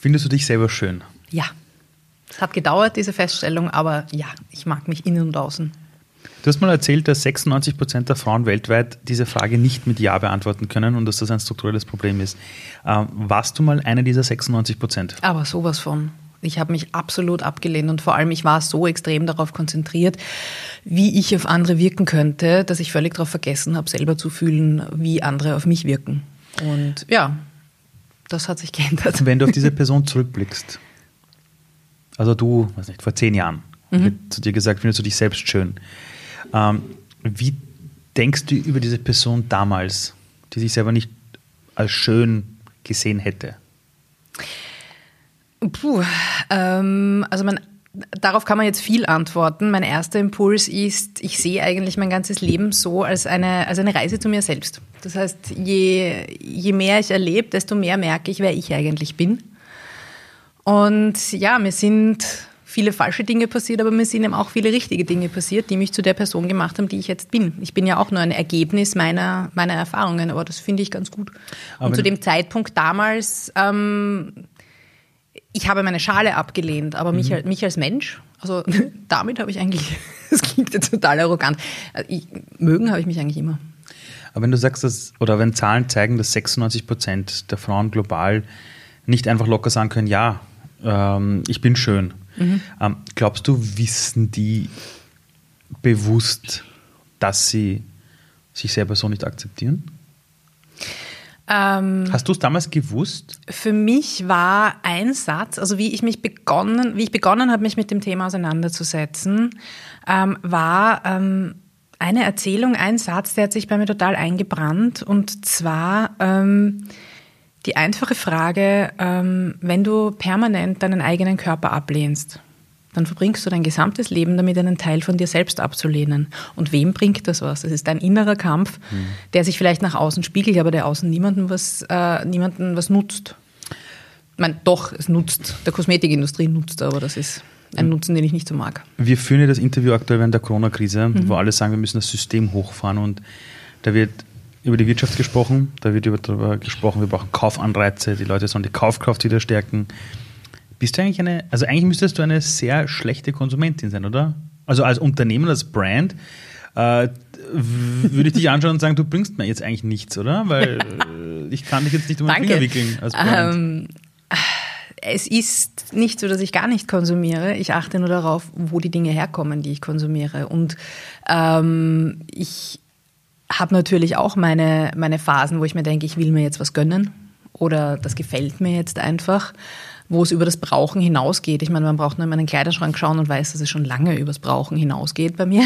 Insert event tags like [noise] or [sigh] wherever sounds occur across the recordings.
Findest du dich selber schön? Ja. Es hat gedauert, diese Feststellung, aber ja, ich mag mich innen und außen. Du hast mal erzählt, dass 96 Prozent der Frauen weltweit diese Frage nicht mit Ja beantworten können und dass das ein strukturelles Problem ist. Ähm, warst du mal eine dieser 96 Prozent? Aber sowas von. Ich habe mich absolut abgelehnt und vor allem ich war so extrem darauf konzentriert, wie ich auf andere wirken könnte, dass ich völlig darauf vergessen habe, selber zu fühlen, wie andere auf mich wirken. Und ja, das hat sich geändert. Wenn du auf diese Person zurückblickst, also du, weiß nicht, vor zehn Jahren, mhm. wird zu dir gesagt, findest du dich selbst schön. Ähm, wie denkst du über diese Person damals, die sich selber nicht als schön gesehen hätte? Puh, ähm, also man, darauf kann man jetzt viel antworten. Mein erster Impuls ist, ich sehe eigentlich mein ganzes Leben so als eine, als eine Reise zu mir selbst. Das heißt, je, je mehr ich erlebe, desto mehr merke ich, wer ich eigentlich bin. Und ja, mir sind viele falsche Dinge passiert, aber mir sind eben auch viele richtige Dinge passiert, die mich zu der Person gemacht haben, die ich jetzt bin. Ich bin ja auch nur ein Ergebnis meiner, meiner Erfahrungen, aber das finde ich ganz gut. Aber Und zu dem Zeitpunkt damals, ähm, ich habe meine Schale abgelehnt, aber mich, mhm. mich als Mensch, also [laughs] damit habe ich eigentlich, [laughs] das klingt jetzt total arrogant, ich, mögen habe ich mich eigentlich immer. Aber wenn du sagst, dass, oder wenn Zahlen zeigen, dass 96 Prozent der Frauen global nicht einfach locker sagen können, ja, ähm, ich bin schön, Mhm. Ähm, glaubst du, wissen die bewusst, dass sie sich selber so nicht akzeptieren? Ähm, Hast du es damals gewusst? Für mich war ein Satz, also wie ich mich begonnen, wie ich begonnen habe, mich mit dem Thema auseinanderzusetzen, ähm, war ähm, eine Erzählung, ein Satz, der hat sich bei mir total eingebrannt. Und zwar ähm, die einfache Frage, ähm, wenn du permanent deinen eigenen Körper ablehnst, dann verbringst du dein gesamtes Leben damit, einen Teil von dir selbst abzulehnen. Und wem bringt das was? Es ist ein innerer Kampf, mhm. der sich vielleicht nach außen spiegelt, aber der außen niemandem was, äh, niemanden was nutzt. Ich meine, doch, es nutzt. Der Kosmetikindustrie nutzt, aber das ist ein Nutzen, den ich nicht so mag. Wir führen ja das Interview aktuell während der Corona-Krise, mhm. wo alle sagen, wir müssen das System hochfahren und da wird über die Wirtschaft gesprochen, da wird darüber gesprochen, wir brauchen Kaufanreize, die Leute sollen die Kaufkraft wieder stärken. Bist du eigentlich eine, also eigentlich müsstest du eine sehr schlechte Konsumentin sein, oder? Also als Unternehmen, als Brand, äh, würde ich dich anschauen und sagen, du bringst mir jetzt eigentlich nichts, oder? Weil äh, ich kann dich jetzt nicht um den Finger wickeln als Brand. Ähm, es ist nicht so, dass ich gar nicht konsumiere. Ich achte nur darauf, wo die Dinge herkommen, die ich konsumiere. Und ähm, ich habe natürlich auch meine, meine Phasen, wo ich mir denke, ich will mir jetzt was gönnen oder das gefällt mir jetzt einfach, wo es über das Brauchen hinausgeht. Ich meine, man braucht nur in meinen Kleiderschrank schauen und weiß, dass es schon lange übers Brauchen hinausgeht bei mir.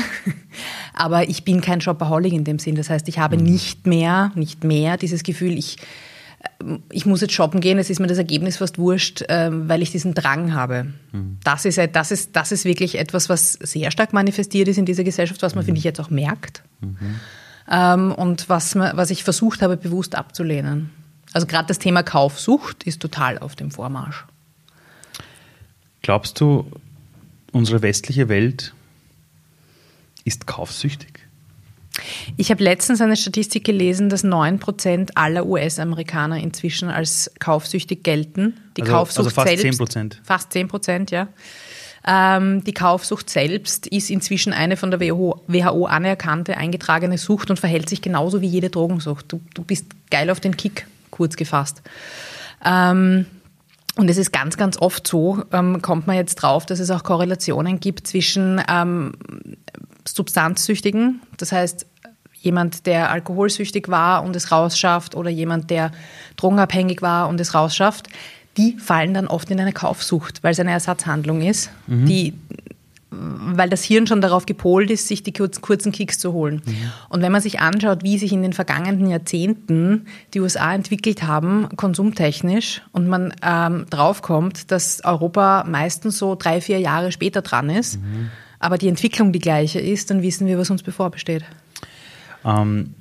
[laughs] Aber ich bin kein Shopaholic in dem Sinn. Das heißt, ich habe mhm. nicht mehr, nicht mehr dieses Gefühl, ich, äh, ich muss jetzt shoppen gehen, es ist mir das Ergebnis fast wurscht, ähm, weil ich diesen Drang habe. Mhm. Das, ist, das, ist, das ist wirklich etwas, was sehr stark manifestiert ist in dieser Gesellschaft, was man, mhm. finde ich, jetzt auch merkt. Mhm ähm, und was, was ich versucht habe, bewusst abzulehnen. Also gerade das Thema Kaufsucht ist total auf dem Vormarsch. Glaubst du, unsere westliche Welt ist kaufsüchtig? Ich habe letztens eine Statistik gelesen, dass 9% aller US-Amerikaner inzwischen als kaufsüchtig gelten. Die also, Kaufsucht also fast selbst, 10%. Fast 10%, ja. Ähm, die Kaufsucht selbst ist inzwischen eine von der WHO anerkannte, eingetragene Sucht und verhält sich genauso wie jede Drogensucht. Du, du bist geil auf den Kick, kurz gefasst. Ähm, und es ist ganz, ganz oft so, ähm, kommt man jetzt drauf, dass es auch Korrelationen gibt zwischen ähm, Substanzsüchtigen, das heißt jemand, der alkoholsüchtig war und es rausschafft oder jemand, der drogenabhängig war und es rausschafft, die fallen dann oft in eine Kaufsucht, weil es eine Ersatzhandlung ist, mhm. die weil das Hirn schon darauf gepolt ist, sich die kurzen Kicks zu holen. Mhm. Und wenn man sich anschaut, wie sich in den vergangenen Jahrzehnten die USA entwickelt haben, konsumtechnisch, und man ähm, draufkommt, dass Europa meistens so drei, vier Jahre später dran ist, mhm. aber die Entwicklung die gleiche ist, dann wissen wir, was uns bevorbesteht. Ähm,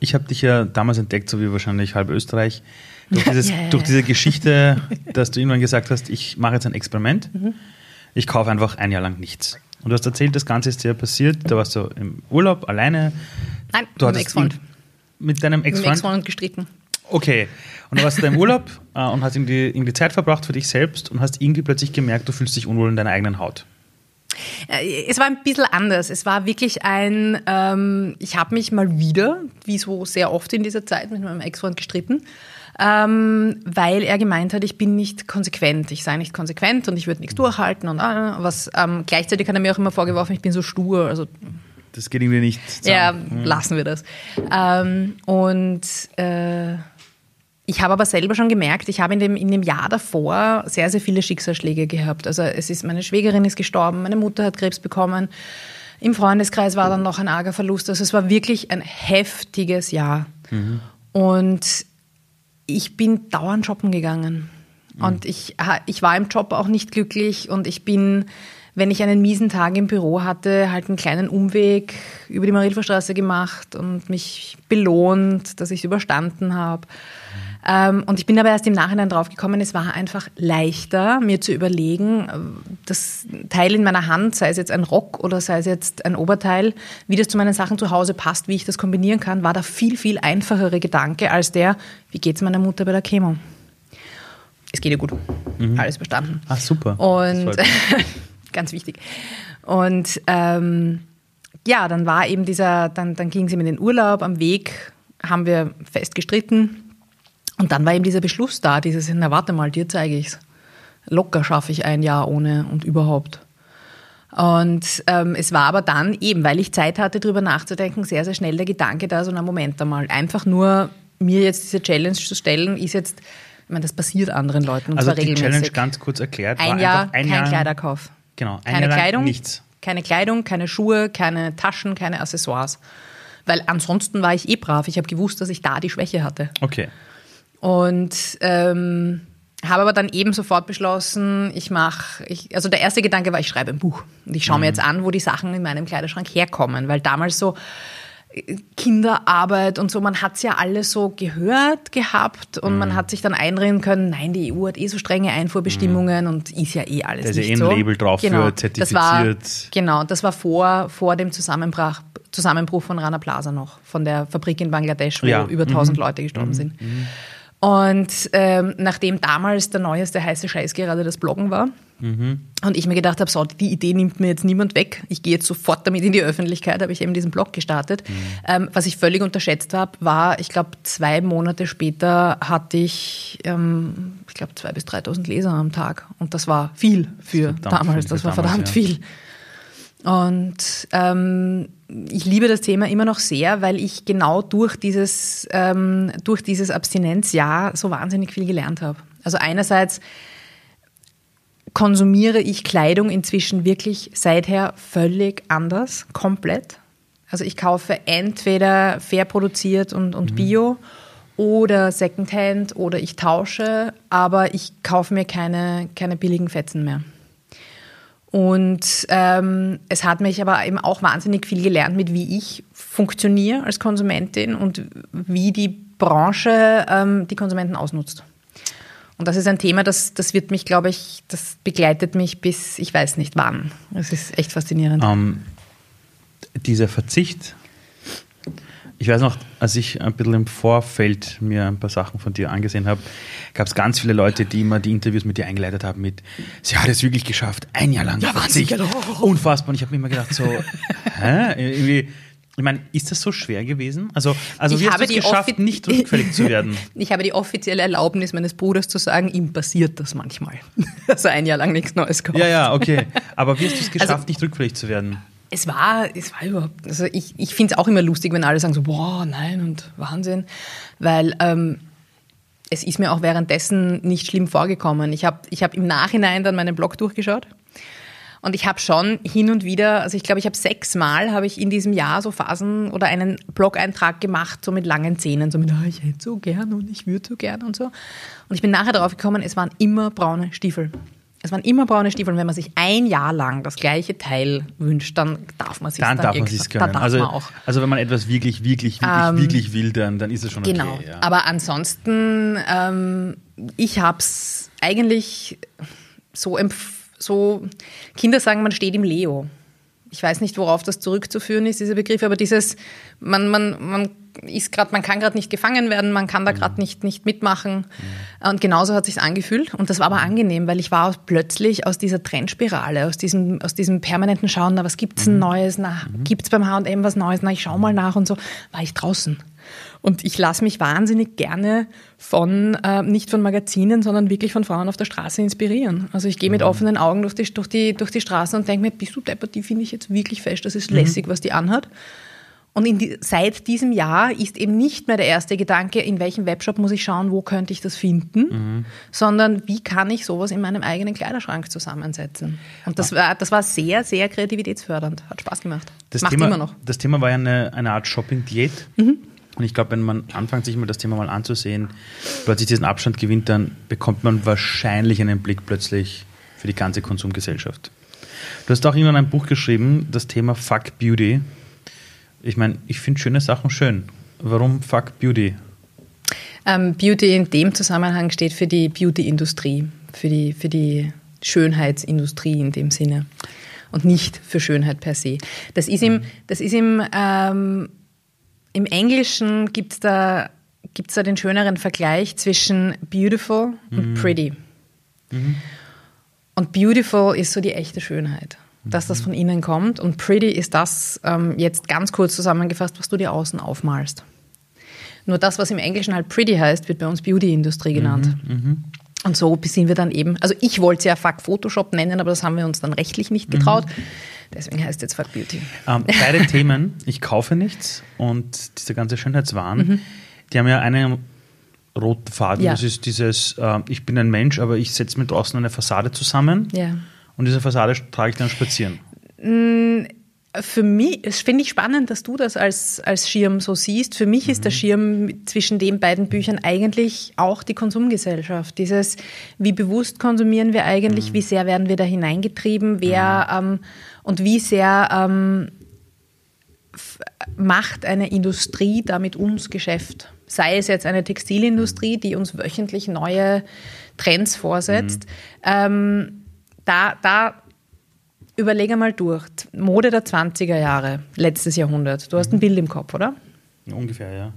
ich habe dich ja damals entdeckt, so wie wahrscheinlich halb Österreich. Durch, dieses, yeah. durch diese Geschichte, [laughs] dass du irgendwann gesagt hast, ich mache jetzt ein Experiment, mhm. Ich kaufe einfach ein Jahr lang nichts. Und du hast erzählt, das Ganze ist dir passiert, da warst du im Urlaub alleine. Nein, du mit Ex-Freund. Mit deinem Ex-Freund? Mit Ex-Freund gestritten. Okay. Und du warst da im Urlaub äh, und hast irgendwie, irgendwie Zeit verbracht für dich selbst und hast irgendwie plötzlich gemerkt, du fühlst dich unwohl in deiner eigenen Haut. Äh, es war ein bisschen anders. Es war wirklich ein, ähm, ich habe mich mal wieder, wie so sehr oft in dieser Zeit, mit meinem Ex-Freund gestritten, ähm, weil er gemeint hat, ich bin nicht konsequent, ich sei nicht konsequent und ich würde nichts durchhalten und äh, was. Ähm, gleichzeitig hat er mir auch immer vorgeworfen, ich bin so stur. Also das geht irgendwie nicht. Zusammen. Ja, lassen wir das. Ähm, und äh, ich habe aber selber schon gemerkt, ich habe in dem, in dem Jahr davor sehr, sehr viele Schicksalsschläge gehabt. Also es ist, meine Schwägerin ist gestorben, meine Mutter hat Krebs bekommen. Im Freundeskreis war dann noch ein arger Verlust. Also es war wirklich ein heftiges Jahr. Mhm. Und ich bin dauernd shoppen gegangen. Mhm. Und ich, ich war im Job auch nicht glücklich und ich bin wenn ich einen miesen Tag im Büro hatte, halt einen kleinen Umweg über die Marilferstraße gemacht und mich belohnt, dass ich es überstanden habe. Ähm, und ich bin aber erst im Nachhinein draufgekommen, es war einfach leichter, mir zu überlegen, das Teil in meiner Hand, sei es jetzt ein Rock oder sei es jetzt ein Oberteil, wie das zu meinen Sachen zu Hause passt, wie ich das kombinieren kann, war der viel, viel einfachere Gedanke als der, wie geht es meiner Mutter bei der Chemo? Es geht ihr gut. Mhm. Alles bestanden. Ach, super. Und [laughs] ganz wichtig. Und ähm, ja, dann war eben dieser, dann, dann ging sie in den Urlaub, am Weg haben wir fest gestritten. Und dann war eben dieser Beschluss da, dieses, na warte mal, dir zeige ich es. Locker schaffe ich ein Jahr ohne und überhaupt. Und ähm, es war aber dann eben, weil ich Zeit hatte, darüber nachzudenken, sehr, sehr schnell der Gedanke da, so, na Moment einmal, einfach nur mir jetzt diese Challenge zu stellen, ist jetzt, ich meine, das passiert anderen Leuten und also zwar die regelmäßig. Challenge ganz kurz erklärt. Ein Jahr, ein kein Jahr, Kleiderkauf. Genau, ein keine Jahr Kleidung, nichts. Keine Kleidung, keine Schuhe, keine Taschen, keine Accessoires. Weil ansonsten war ich eh brav. Ich habe gewusst, dass ich da die Schwäche hatte. Okay. Und ähm, habe aber dann eben sofort beschlossen, ich mache, also der erste Gedanke war, ich schreibe ein Buch. Und ich schaue mir mhm. jetzt an, wo die Sachen in meinem Kleiderschrank herkommen. Weil damals so, Kinderarbeit und so, man hat es ja alles so gehört gehabt und mhm. man hat sich dann einreden können, nein, die EU hat eh so strenge Einfuhrbestimmungen mhm. und ist ja eh alles da ist nicht ja eh ein so. Label drauf genau, für zertifiziert. Das war, genau, das war vor, vor dem Zusammenbruch, Zusammenbruch von Rana Plaza noch, von der Fabrik in Bangladesch, wo ja. über 1000 mhm. Leute gestorben mhm. sind. Und ähm, nachdem damals der neueste heiße Scheiß gerade das Bloggen war, mhm. und ich mir gedacht habe, so, die Idee nimmt mir jetzt niemand weg, ich gehe jetzt sofort damit in die Öffentlichkeit, habe ich eben diesen Blog gestartet. Mhm. Ähm, was ich völlig unterschätzt habe, war, ich glaube, zwei Monate später hatte ich, ähm, ich glaube, 2.000 bis 3.000 Leser am Tag. Und das war viel für das damals, das war damals, verdammt ja. viel. Und ähm, ich liebe das Thema immer noch sehr, weil ich genau durch dieses, ähm, durch dieses Abstinenzjahr so wahnsinnig viel gelernt habe. Also einerseits konsumiere ich Kleidung inzwischen wirklich seither völlig anders, komplett. Also ich kaufe entweder fair produziert und, und mhm. bio oder Secondhand oder ich tausche, aber ich kaufe mir keine, keine billigen Fetzen mehr. Und ähm, es hat mich aber eben auch wahnsinnig viel gelernt, mit wie ich funktioniere als Konsumentin und wie die Branche ähm, die Konsumenten ausnutzt. Und das ist ein Thema, das, das wird mich, glaube ich, das begleitet mich bis ich weiß nicht wann. Es ist echt faszinierend. Ähm, dieser Verzicht ich weiß noch, als ich ein bisschen im Vorfeld mir ein paar Sachen von dir angesehen habe, gab es ganz viele Leute, die immer die Interviews mit dir eingeleitet haben mit, sie hat es wirklich geschafft, ein Jahr lang. Ja, Wahnsinn, genau. Unfassbar. Und ich habe mir immer gedacht, so, hä? Irgendwie, ich meine, ist das so schwer gewesen? Also, also wie hast du es geschafft, nicht rückfällig zu werden? [laughs] Ich habe die offizielle Erlaubnis meines Bruders zu sagen, ihm passiert das manchmal. [laughs] Dass er ein Jahr lang nichts Neues kauft. Ja, ja, okay. Aber wie hast du es geschafft, also, nicht rückfällig zu werden? Es war, es war überhaupt, also ich, ich finde es auch immer lustig, wenn alle sagen so, boah, nein und Wahnsinn, weil ähm, es ist mir auch währenddessen nicht schlimm vorgekommen. Ich habe ich hab im Nachhinein dann meinen Blog durchgeschaut und ich habe schon hin und wieder, also ich glaube, ich habe sechsmal habe ich in diesem Jahr so Phasen oder einen Blog-Eintrag gemacht, so mit langen Zähnen, so mit, oh, ich hätte so gern und ich würde so gern und so. Und ich bin nachher darauf gekommen, es waren immer braune Stiefel. Es waren immer braune Stiefel und wenn man sich ein Jahr lang das gleiche Teil wünscht, dann darf man sich dann, dann darf man sich gönnen. Also, also wenn man etwas wirklich, wirklich, wirklich, ähm, wirklich will, dann, dann ist es schon okay. Genau. Ja. Aber ansonsten, ähm, ich habe es eigentlich so, so, Kinder sagen, man steht im Leo. Ich weiß nicht, worauf das zurückzuführen ist, dieser Begriff, aber dieses, man, man, man ist gerade, man kann gerade nicht gefangen werden, man kann da gerade mhm. nicht, nicht mitmachen. Mhm. Und genauso hat sich angefühlt. Und das war aber angenehm, weil ich war plötzlich aus dieser Trendspirale, aus diesem, aus diesem permanenten Schauen, na, was gibt's denn mhm. Neues, na, mhm. gibt's beim H&M was Neues, na, ich schau mal nach und so, war ich draußen. Und ich lasse mich wahnsinnig gerne von, äh, nicht von Magazinen, sondern wirklich von Frauen auf der Straße inspirieren. Also ich gehe mit mhm. offenen Augen durch die, durch die, durch die Straße und denke mir, bist du deppert, die finde ich jetzt wirklich fest, das ist mhm. lässig, was die anhat. Und die, seit diesem Jahr ist eben nicht mehr der erste Gedanke, in welchem Webshop muss ich schauen, wo könnte ich das finden, mhm. sondern wie kann ich sowas in meinem eigenen Kleiderschrank zusammensetzen. Und das war, das war sehr, sehr kreativitätsfördernd. Hat Spaß gemacht. Das Macht Thema, immer noch. Das Thema war ja eine, eine Art Shopping-Diät. Mhm. Und ich glaube, wenn man anfängt, sich mal das Thema mal anzusehen, plötzlich diesen Abstand gewinnt, dann bekommt man wahrscheinlich einen Blick plötzlich für die ganze Konsumgesellschaft. Du hast auch irgendwann ein Buch geschrieben, das Thema Fuck Beauty. Ich meine, ich finde schöne Sachen schön. Warum Fuck Beauty? Ähm, Beauty in dem Zusammenhang steht für die Beauty-Industrie, für die, für die Schönheitsindustrie in dem Sinne und nicht für Schönheit per se. Das ist im, das ist im ähm, im Englischen gibt es da, gibt's da den schöneren Vergleich zwischen beautiful und mhm. pretty. Mhm. Und beautiful ist so die echte Schönheit, dass das mhm. von innen kommt. Und pretty ist das, ähm, jetzt ganz kurz zusammengefasst, was du dir außen aufmalst. Nur das, was im Englischen halt pretty heißt, wird bei uns Beauty-Industrie genannt. Mhm. mhm. Und so sind wir dann eben, also ich wollte es ja Fuck Photoshop nennen, aber das haben wir uns dann rechtlich nicht getraut. Mhm. Deswegen heißt es jetzt Fuck Beauty. Ähm, beide [laughs] Themen, ich kaufe nichts und diese ganze Schönheitswahn, mhm. die haben ja einen roten Faden. Ja. Das ist dieses, äh, ich bin ein Mensch, aber ich setze mir draußen eine Fassade zusammen ja. Und diese Fassade trage ich dann spazieren. Mm, für mich, es finde ich spannend, dass du das als, als Schirm so siehst. Für mich mhm. ist der mhm. Schirm zwischen den beiden Büchern eigentlich auch die Konsumgesellschaft. Dieses, wie bewusst konsumieren wir eigentlich, mhm. wie sehr werden wir da hineingetrieben, wer mhm. ähm, und wie sehr ähm, macht eine Industrie da mit uns Geschäft. Sei es jetzt eine Textilindustrie, die uns wöchentlich neue Trends vorsetzt. Mhm. Ähm, da, da überlege mal durch. Mode der 20er Jahre, letztes Jahrhundert. Du hast ein mhm. Bild im Kopf, oder? Ungefähr, ja.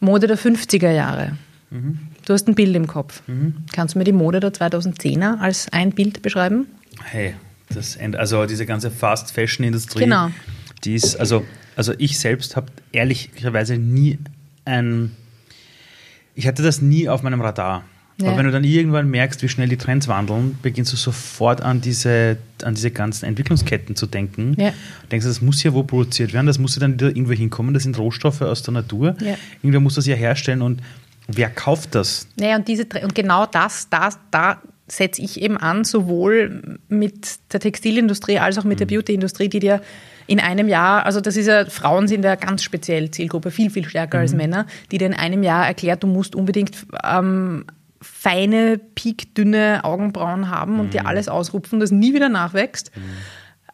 Mode der 50er Jahre. Mhm. Du hast ein Bild im Kopf. Mhm. Kannst du mir die Mode der 2010er als ein Bild beschreiben? Hey, das, also diese ganze Fast-Fashion-Industrie, genau. die ist, also, also ich selbst habe ehrlicherweise nie ein, ich hatte das nie auf meinem Radar. Ja. Aber wenn du dann irgendwann merkst, wie schnell die Trends wandeln, beginnst du sofort an diese, an diese ganzen Entwicklungsketten zu denken. Ja. Denkst du, das muss ja wo produziert werden, das muss ja dann wieder irgendwo hinkommen, das sind Rohstoffe aus der Natur. Ja. Irgendwer muss das ja herstellen und wer kauft das? Naja, und, diese, und genau das, das, da setze ich eben an, sowohl mit der Textilindustrie als auch mit mhm. der Beautyindustrie, die dir in einem Jahr, also das ist ja, Frauen sind ja ganz speziell Zielgruppe, viel, viel stärker mhm. als Männer, die dir in einem Jahr erklärt, du musst unbedingt ähm, feine, piekdünne Augenbrauen haben und mhm. dir alles ausrupfen, das nie wieder nachwächst. Mhm.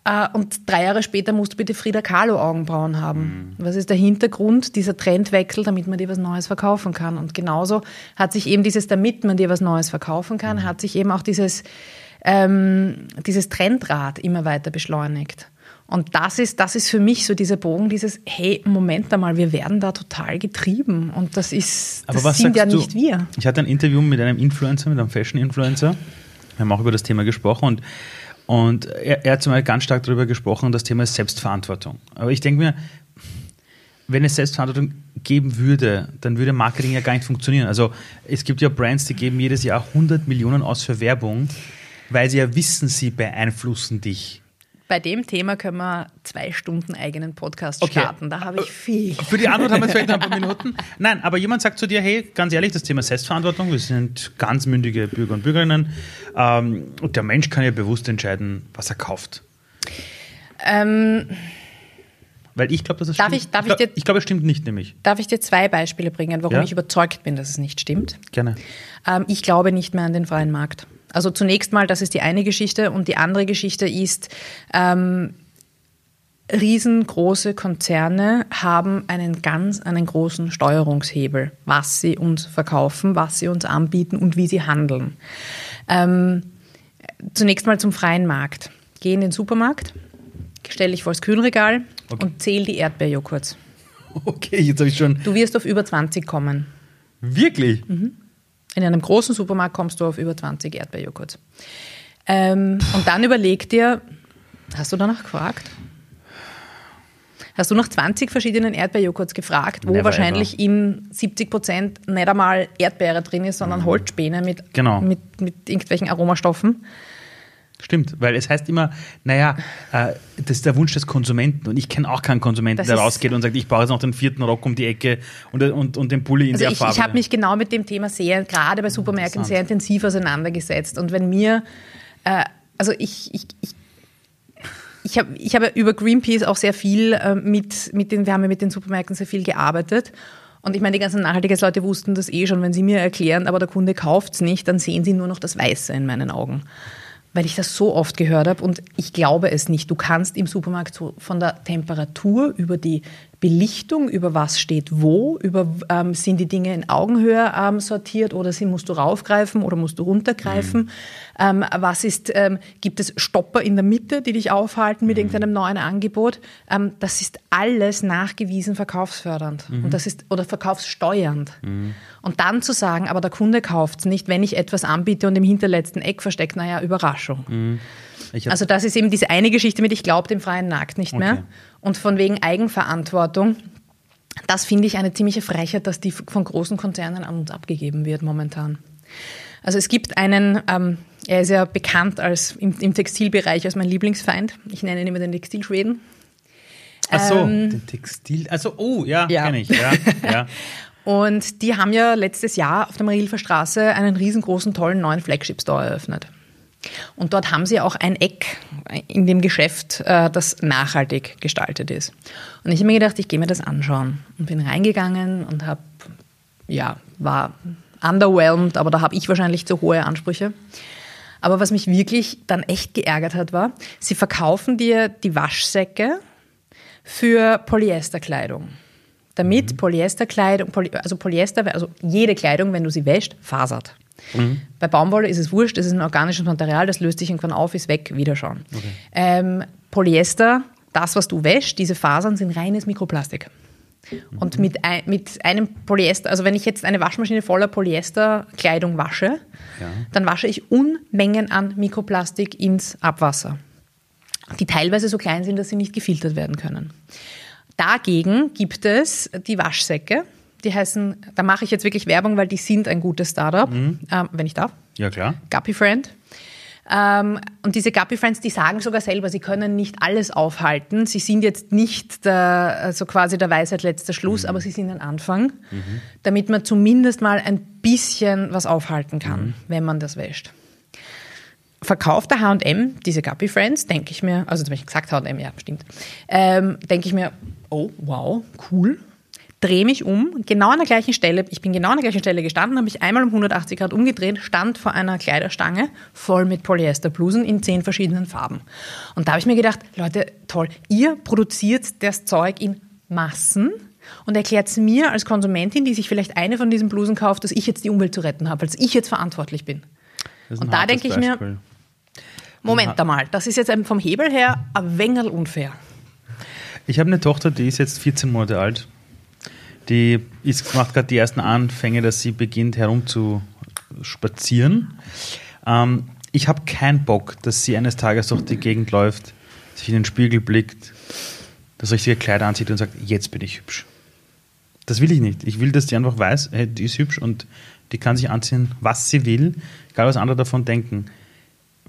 Äh, und drei Jahre später musst du bitte Frida Kahlo Augenbrauen haben. Mhm. Was ist der Hintergrund dieser Trendwechsel, damit man dir was Neues verkaufen kann? Und genauso hat sich eben dieses, damit man dir was Neues verkaufen kann, mhm. hat sich eben auch dieses, ähm, dieses Trendrad immer weiter beschleunigt. Und das ist, das ist für mich so dieser Bogen, dieses, hey, Moment einmal, wir werden da total getrieben. Und das ist, das Aber sind ja du? nicht wir. Ich hatte ein Interview mit einem Influencer, mit einem Fashion-Influencer. Wir haben auch über das Thema gesprochen und und er, er hat zum Beispiel ganz stark darüber gesprochen, das Thema ist Selbstverantwortung. Aber ich denke mir, wenn es Selbstverantwortung geben würde, dann würde Marketing ja gar nicht funktionieren. Also es gibt ja Brands, die geben jedes Jahr 100 Millionen aus für Werbung, weil sie ja wissen, sie beeinflussen dich bei dem Thema können wir zwei Stunden eigenen Podcast okay. starten. Da habe ich viel. Für die Antwort haben wir vielleicht noch ein paar [laughs] Minuten. Nein, aber jemand sagt zu dir, hey, ganz ehrlich, das Thema Selbstverantwortung, wir sind ganz mündige Bürger und Bürgerinnen ähm, und der Mensch kann ja bewusst entscheiden, was er kauft. Ähm, Weil ich glaube, dass es darf stimmt. Ich, darf ich, dir, ich glaube, es stimmt nicht nämlich. Darf ich dir zwei Beispiele bringen, warum ja? ich überzeugt bin, dass es nicht stimmt? Gerne. Ähm, ich glaube nicht mehr an den freien Markt. Also zunächst mal, das ist die eine Geschichte und die andere Geschichte ist, ähm, riesengroße Konzerne haben einen ganz, einen großen Steuerungshebel, was sie uns verkaufen, was sie uns anbieten und wie sie handeln. Ähm, zunächst mal zum freien Markt. Geh in den Supermarkt, stell dich vor das Kühlregal okay. und zähl die Erdbeerjoghurts. [laughs] Okay, jetzt habe ich schon. Du wirst auf über 20 kommen. Wirklich? In einem großen Supermarkt kommst du auf über 20 Erdbeerjoghurt. Ähm, und dann überleg dir, hast du danach gefragt? Hast du nach 20 verschiedenen Erdbeerjoghurts gefragt, wo Never wahrscheinlich in 70 Prozent nicht einmal Erdbeere drin ist, sondern Holzspäne mit, Mhm. Genau. mit, mit irgendwelchen Aromastoffen? Stimmt, weil es heißt immer, naja, äh, das ist der Wunsch des Konsumenten und ich kenne auch keinen Konsumenten, Das der rausgeht und sagt, ich brauche jetzt noch den vierten Rock um die Ecke und, und, und den Pulli in Also der ich, Farbe. ich habe mich genau mit dem Thema sehr, gerade bei Supermärkten, sehr intensiv auseinandergesetzt. Und wenn mir, äh, also ich, ich, ich ich habe ich habe über Greenpeace auch sehr viel äh, mit, mit den, wir haben ja mit den Supermärkten sehr viel gearbeitet. Und ich meine, die ganzen Nachhaltigkeitsleute wussten das eh schon, wenn sie mir erklären, aber der Kunde kauft es nicht, dann sehen sie nur noch das Weiße in meinen Augen. Weil ich das so oft gehört habe und ich glaube es nicht. Du kannst im Supermarkt so von der Temperatur über die Belichtung, über was steht wo, über ähm, sind die Dinge in Augenhöhe ähm, sortiert oder sind, musst du raufgreifen oder musst du runtergreifen. Ähm, was ist, ähm, gibt es Stopper in der Mitte, die dich aufhalten mit irgendeinem neuen Angebot? Ähm, das ist alles nachgewiesen verkaufsfördernd und das ist oder verkaufssteuernd. Und dann zu sagen, aber der Kunde kauft es nicht, wenn ich etwas anbiete und im hinterletzten Eck versteckt, naja, Überraschung. Hab, Also das ist eben diese eine Geschichte mit, ich glaube dem freien Markt nicht mehr. Und von wegen Eigenverantwortung, das finde ich eine ziemliche Frechheit, dass die von großen Konzernen an uns abgegeben wird momentan. Also es gibt einen, ähm, er ist ja bekannt als im, im Textilbereich als mein Lieblingsfeind. Ich nenne ihn immer den Textilschweden. ach so, ähm, den Textil, also, oh, ja, Ja. kenne ich, ja, ja. [laughs] Und die haben ja letztes Jahr auf der Marilfer Straße einen riesengroßen, tollen neuen Flagship-Store eröffnet. Und dort haben sie auch ein Eck in dem Geschäft, äh, das nachhaltig gestaltet ist. Und ich habe mir gedacht, ich gehe mir das anschauen. Und bin reingegangen und habe, ja, war underwhelmed, aber da habe ich wahrscheinlich zu hohe Ansprüche. Aber was mich wirklich dann echt geärgert hat, war, sie verkaufen dir die Waschsäcke für Polyesterkleidung. Damit Polyesterkleidung, Poly, also Polyester, also jede Kleidung, wenn du sie wäscht, fasert. Bei Baumwolle ist es wurscht, es ist ein organisches Material, das löst sich irgendwann auf, ist weg, wieder schauen. Ähm, Polyester, das, was du wäschst, diese Fasern sind reines Mikroplastik. Und mit, ein, mit einem Polyester, also wenn ich jetzt eine Waschmaschine voller Polyesterkleidung wasche, dann wasche ich Unmengen an Mikroplastik ins Abwasser die teilweise so klein sind, dass sie nicht gefiltert werden können. Dagegen gibt es die Waschsäcke, die heißen, da mache ich jetzt wirklich Werbung, weil die sind ein gutes Startup, ähm, wenn ich darf. Ja, klar. Guppy Friend. Ähm, und diese Guppy Friends, die sagen sogar selber, sie können nicht alles aufhalten. Sie sind jetzt nicht der, also quasi der Weisheit letzter Schluss, aber sie sind ein Anfang, damit man zumindest mal ein bisschen was aufhalten kann, wenn man das wäscht. Verkauft der H&M diese Guppy Friends, denke ich mir, also habe ich gesagt H&M, ja, stimmt, ähm, denke ich mir, oh, wow, cool, drehe mich um, genau an der gleichen Stelle, ich bin genau an der gleichen Stelle gestanden, habe mich einmal um 180 Grad umgedreht, stand vor einer Kleiderstange voll mit Polyesterblusen in zehn verschiedenen Farben. Und da habe ich mir gedacht, Leute, toll, ihr produziert das Zeug in Massen und erklärt es mir als Konsumentin, die sich vielleicht eine von diesen Blusen kauft, dass ich jetzt die Umwelt zu retten habe, als ich jetzt verantwortlich bin. Und da denke ich mir, Moment einmal, das ist jetzt vom Hebel her ein wenig unfair. Ich habe eine Tochter, die ist jetzt 14 Monate alt. Die ist, macht gerade die ersten Anfänge, dass sie beginnt herumzuspazieren. Ähm, ich habe keinen Bock, dass sie eines Tages durch die Gegend läuft, sich in den Spiegel blickt, das richtige Kleid anzieht und sagt, jetzt bin ich hübsch. Das will ich nicht. Ich will, dass die einfach weiß, hey, die ist hübsch und die kann sich anziehen, was sie will, egal was andere davon denken.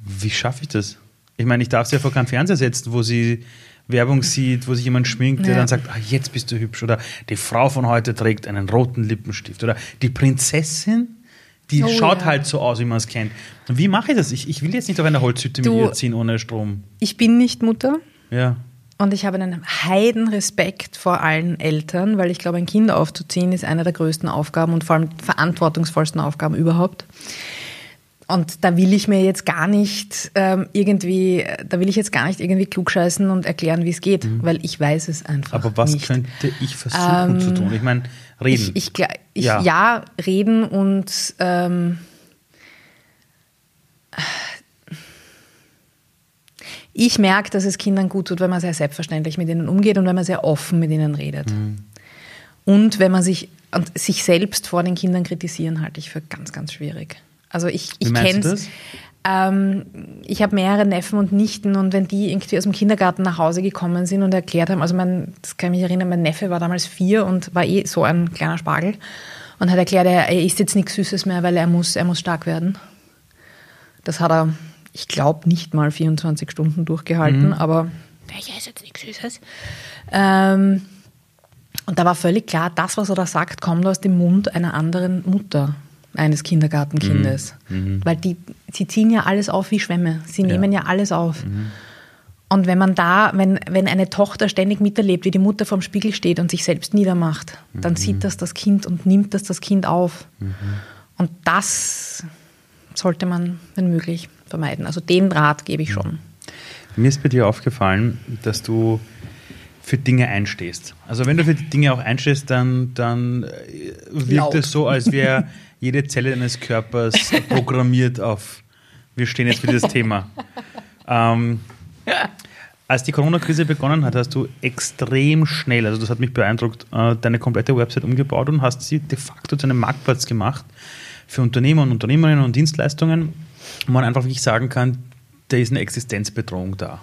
Wie schaffe ich das? Ich meine, ich darf sie ja vor keinen Fernseher setzen, wo sie Werbung sieht, wo sich jemand schminkt, der Ja. dann sagt, ah, jetzt bist du hübsch. Oder die Frau von heute trägt einen roten Lippenstift. Oder die Prinzessin, die Oh, schaut ja. halt so aus, wie man es kennt. Und wie mache ich das? Ich, ich will jetzt nicht auf einer Holzhütte Du- mit ihr ziehen ohne Strom. Ich bin nicht Mutter Ja. und ich habe einen Heidenrespekt vor allen Eltern, weil ich glaube, ein Kind aufzuziehen ist eine der größten Aufgaben und vor allem verantwortungsvollsten Aufgaben überhaupt. Und da will ich mir jetzt gar nicht ähm, irgendwie, da will ich jetzt gar nicht irgendwie klugscheißen und erklären, wie es geht, weil ich weiß es einfach Mhm. Aber was nicht. könnte ich versuchen zu tun? Ich meine, reden. Ich, ich, ich, Ja. ja. reden und ähm, ich merke, dass es Kindern gut tut, wenn man sehr selbstverständlich mit ihnen umgeht und wenn man sehr offen mit ihnen redet. Mhm. Und wenn man sich, und sich selbst vor den Kindern kritisieren, halte ich für ganz, ganz schwierig. Also ich, ich kenne es. Ähm, ich habe mehrere Neffen und Nichten und wenn die irgendwie aus dem Kindergarten nach Hause gekommen sind und erklärt haben, also mein, das kann ich mich erinnern, mein Neffe war damals vier und war eh so ein kleiner Spargel und hat erklärt, er, er isst jetzt nichts Süßes mehr, weil er muss, er muss stark werden. Das hat er, ich glaube, nicht mal 24 Stunden durchgehalten, mhm. aber ich esse jetzt nichts Süßes. Ähm, und da war völlig klar, das, was er da sagt, kommt aus dem Mund einer anderen Mutter eines Kindergartenkindes. Mhm. mhm. Weil die, sie ziehen ja alles auf wie Schwämme. Sie nehmen ja, ja alles auf. Mhm. Und wenn man da, wenn, wenn eine Tochter ständig miterlebt, wie die Mutter vorm Spiegel steht und sich selbst niedermacht, dann mhm. sieht das das Kind und nimmt das das Kind auf. Mhm. Und das sollte man, wenn möglich, vermeiden. Also den Rat gebe ich schon. Mir ist bei dir aufgefallen, dass du für Dinge einstehst. Also wenn du für die Dinge auch einstehst, dann, dann äh, wirkt Laut. es so, als wäre [laughs] jede Zelle deines Körpers programmiert auf, wir stehen jetzt für dieses Thema. Ähm, als die Corona-Krise begonnen hat, hast du extrem schnell, also das hat mich beeindruckt, äh, deine komplette Website umgebaut und hast sie de facto zu einem Marktplatz gemacht für Unternehmer und Unternehmerinnen und Dienstleistungen, wo man einfach wirklich sagen kann, da ist eine Existenzbedrohung da.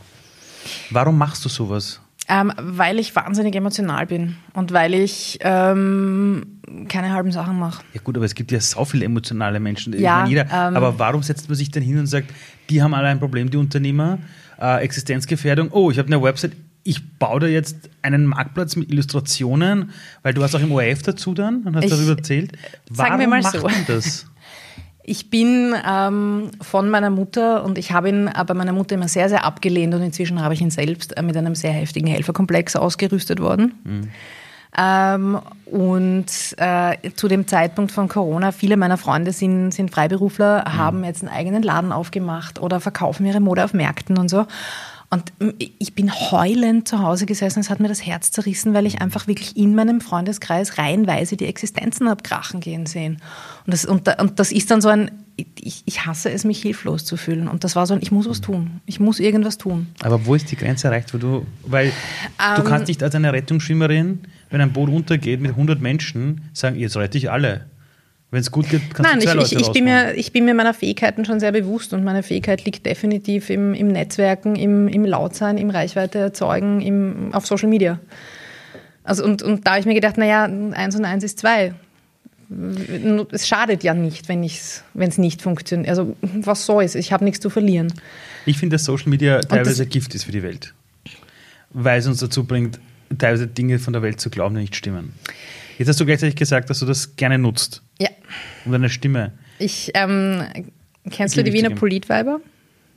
Warum machst du sowas? Ähm, weil ich wahnsinnig emotional bin und weil ich ähm, keine halben Sachen mache. Ja gut, aber es gibt ja so viele emotionale Menschen. Ja, jeder, ähm, aber warum setzt man sich denn hin und sagt, die haben alle ein Problem, die Unternehmer, äh, Existenzgefährdung, oh, ich habe eine Website, ich baue da jetzt einen Marktplatz mit Illustrationen, weil du hast auch im ORF dazu dann und hast ich, darüber erzählt. Warum sagen wir mal macht so. man das? [laughs] Ich bin ähm, von meiner Mutter und ich habe ihn bei meiner Mutter immer sehr, sehr abgelehnt und inzwischen habe ich ihn selbst äh, mit einem sehr heftigen Helferkomplex ausgerüstet worden. Mhm. Ähm, und äh, zu dem Zeitpunkt von Corona, viele meiner Freunde sind, sind Freiberufler, mhm. haben jetzt einen eigenen Laden aufgemacht oder verkaufen ihre Mode auf Märkten und so. Und ich bin heulend zu Hause gesessen, es hat mir das Herz zerrissen, weil ich einfach wirklich in meinem Freundeskreis reihenweise die Existenzen habe krachen gehen sehen. Und das, und, und das ist dann so ein, ich, ich, hasse es, mich hilflos zu fühlen. Und das war so ein, ich muss was tun. Ich muss irgendwas tun. Aber wo ist die Grenze erreicht? Wo du, weil ähm, du kannst nicht als eine Rettungsschwimmerin, wenn ein Boot untergeht mit 100 Menschen, sagen, jetzt rette ich alle. Wenn es gut geht, kannst Nein, du zwei ich, Leute ich, ich bin mir, ich bin mir meiner Fähigkeiten schon sehr bewusst und meine Fähigkeit liegt definitiv im, im Netzwerken, im, im Lautsein, im Reichweite erzeugen, im, auf Social Media. Also und, und da habe ich mir gedacht, naja, eins und eins ist zwei. Es schadet ja nicht, wenn es nicht funktioniert. Also was soll es? Ich habe nichts zu verlieren. Ich finde, dass Social Media teilweise Gift ist für die Welt. Weil es uns dazu bringt, teilweise Dinge von der Welt zu glauben, die nicht stimmen. Jetzt hast du gleichzeitig gesagt, dass du das gerne nutzt. Ja. Und deine Stimme. Ich, ähm, kennst du die Wiener Politweiber?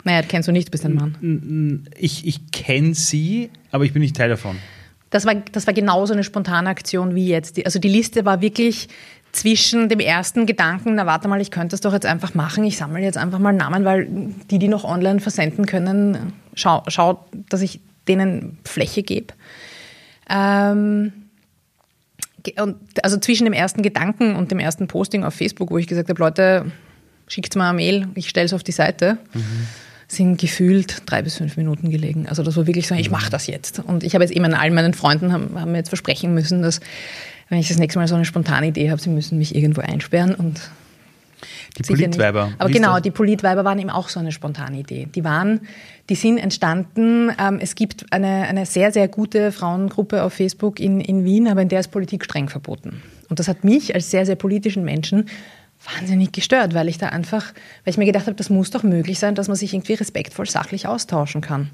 Naja, kennst du nicht, du bist ein Mann. Ich, ich kenne sie, aber ich bin nicht Teil davon. Das war, das war genauso eine spontane Aktion wie jetzt. Also die Liste war wirklich zwischen dem ersten Gedanken, na warte mal, ich könnte das doch jetzt einfach machen, ich sammle jetzt einfach mal Namen, weil die, die noch online versenden können, schau, schau dass ich denen Fläche gebe. Ähm, und also zwischen dem ersten Gedanken und dem ersten Posting auf Facebook, wo ich gesagt habe, Leute, schickt mir eine Mail, ich stelle es auf die Seite, mhm. sind gefühlt drei bis fünf Minuten gelegen. Also das war wirklich so, ich mache das jetzt. Und ich habe jetzt eben allen meinen Freunden haben, haben mir jetzt versprechen müssen, dass wenn ich das nächste Mal so eine spontane Idee habe, sie müssen mich irgendwo einsperren und die Politweiber. Aber genau, die Politweiber waren eben auch so eine spontane Idee. Die waren, die sind entstanden. Ähm, es gibt eine, eine sehr, sehr gute Frauengruppe auf Facebook in, in Wien, aber in der ist Politik streng verboten. Und das hat mich als sehr, sehr politischen Menschen wahnsinnig gestört, weil ich da einfach, weil ich mir gedacht habe, das muss doch möglich sein, dass man sich irgendwie respektvoll sachlich austauschen kann. Mhm.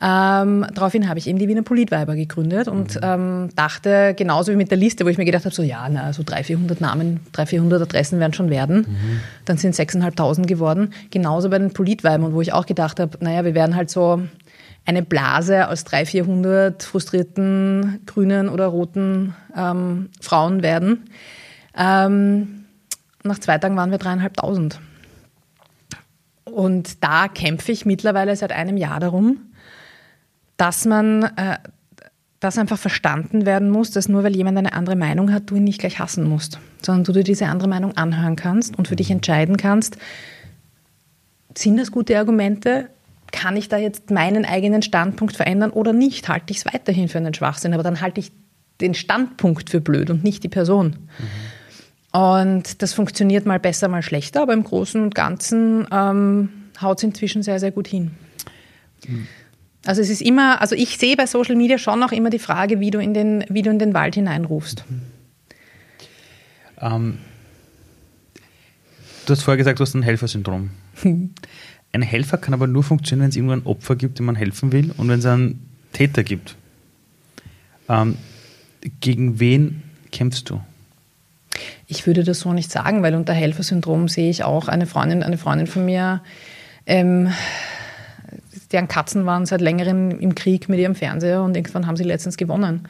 Ähm, daraufhin habe ich eben die Wiener Politweiber gegründet und mhm. ähm, dachte, genauso wie mit der Liste, wo ich mir gedacht habe, so ja, na, so 300, 400 Namen, 300, 400 Adressen werden schon werden. Mhm. Dann sind 6.500 geworden. Genauso bei den Politweibern, wo ich auch gedacht habe, naja, wir werden halt so eine Blase aus 300, 400 frustrierten grünen oder roten ähm, Frauen werden. Ähm, nach zwei Tagen waren wir dreieinhalbtausend. Und da kämpfe ich mittlerweile seit einem Jahr darum, dass man, äh, dass einfach verstanden werden muss, dass nur weil jemand eine andere Meinung hat, du ihn nicht gleich hassen musst, sondern du dir diese andere Meinung anhören kannst und für dich entscheiden kannst, sind das gute Argumente? Kann ich da jetzt meinen eigenen Standpunkt verändern oder nicht? Halte ich es weiterhin für einen Schwachsinn? Aber dann halte ich den Standpunkt für blöd und nicht die Person. Mhm. Und das funktioniert mal besser, mal schlechter, aber im Großen und Ganzen ähm, haut es inzwischen sehr, sehr gut hin. Mhm. Also es ist immer, also ich sehe bei Social Media schon noch immer die Frage, wie du in den, wie du in den Wald hineinrufst. Mhm. Ähm, du hast vorher gesagt, du hast ein Helfersyndrom. [laughs] ein Helfer kann aber nur funktionieren, wenn es irgendwo ein Opfer gibt, dem man helfen will und wenn es einen Täter gibt. Ähm, gegen wen kämpfst du? Ich würde das so nicht sagen, weil unter Helfersyndrom sehe ich auch eine Freundin, eine Freundin von mir, ähm, deren Katzen waren seit längerem im Krieg mit ihrem Fernseher und irgendwann haben sie letztens gewonnen.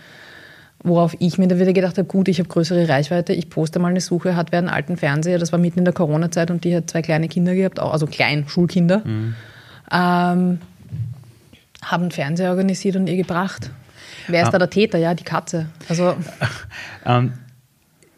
Worauf ich mir dann wieder gedacht habe, gut, ich habe größere Reichweite, ich poste mal eine Suche, hat wer einen alten Fernseher, das war mitten in der Corona-Zeit und die hat zwei kleine Kinder gehabt, also klein, Schulkinder, mhm. ähm, haben einen Fernseher organisiert und ihr gebracht. Wer ist ah. da der Täter? Ja, die Katze. Also. [laughs] ähm,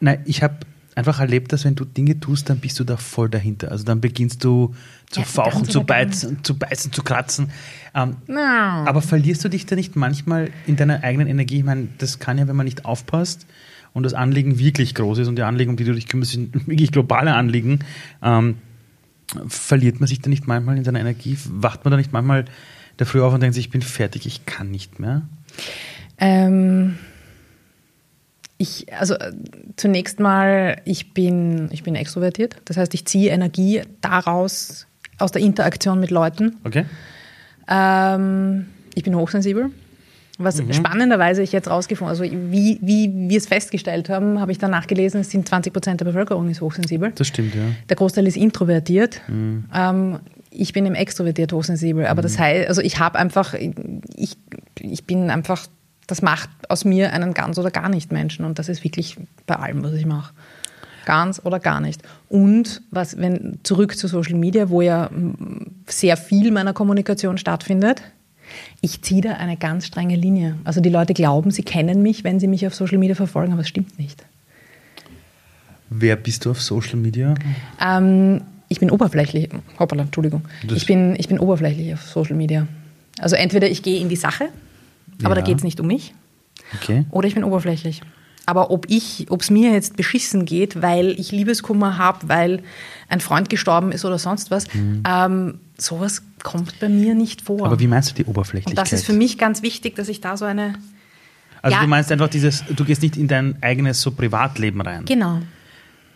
nein, ich habe einfach erlebt, dass wenn du Dinge tust, dann bist du da voll dahinter. Also dann beginnst du zu ja, fauchen, zu beißen, zu beißen, zu kratzen. Ähm, no. Aber verlierst du dich da nicht manchmal in deiner eigenen Energie? Ich meine, das kann ja, wenn man nicht aufpasst und das Anliegen wirklich groß ist und die Anliegen, um die du dich kümmerst, sind [laughs] wirklich globale Anliegen, ähm, verliert man sich da nicht manchmal in seiner Energie? Wacht man da nicht manchmal dafür auf und denkt sich, ich bin fertig, ich kann nicht mehr? Ähm ich, also zunächst mal, ich bin, ich bin extrovertiert. Das heißt, ich ziehe Energie daraus, aus der Interaktion mit Leuten. Okay. Ähm, ich bin hochsensibel. Was mhm. spannenderweise ich jetzt rausgefunden also wie, wie wir es festgestellt haben, habe ich danach gelesen, es sind 20 Prozent der Bevölkerung ist hochsensibel. Das stimmt, ja. Der Großteil ist introvertiert. Mhm. Ähm, ich bin im extrovertiert hochsensibel, aber mhm. das heißt, also ich habe einfach, ich, ich bin einfach das macht aus mir einen ganz oder gar nicht Menschen. Und das ist wirklich bei allem, was ich mache. Ganz oder gar nicht. Und was, wenn zurück zu Social Media, wo ja sehr viel meiner Kommunikation stattfindet, ich ziehe da eine ganz strenge Linie. Also die Leute glauben, sie kennen mich, wenn sie mich auf Social Media verfolgen, aber es stimmt nicht. Wer bist du auf Social Media? Ähm, ich bin oberflächlich. Hoppala, Entschuldigung. ich bin, ich bin oberflächlich auf Social Media. Also entweder ich gehe in die Sache, aber ja. da geht es nicht um mich. Okay. Oder ich bin oberflächlich. Aber ob ich, ob es mir jetzt beschissen geht, weil ich Liebeskummer habe, weil ein Freund gestorben ist oder sonst was, mhm. ähm, sowas kommt bei mir nicht vor. Aber wie meinst du die Oberflächlichkeit? Und das ist für mich ganz wichtig, dass ich da so eine. Also ja, du meinst einfach dieses, du gehst nicht in dein eigenes so Privatleben rein. Genau.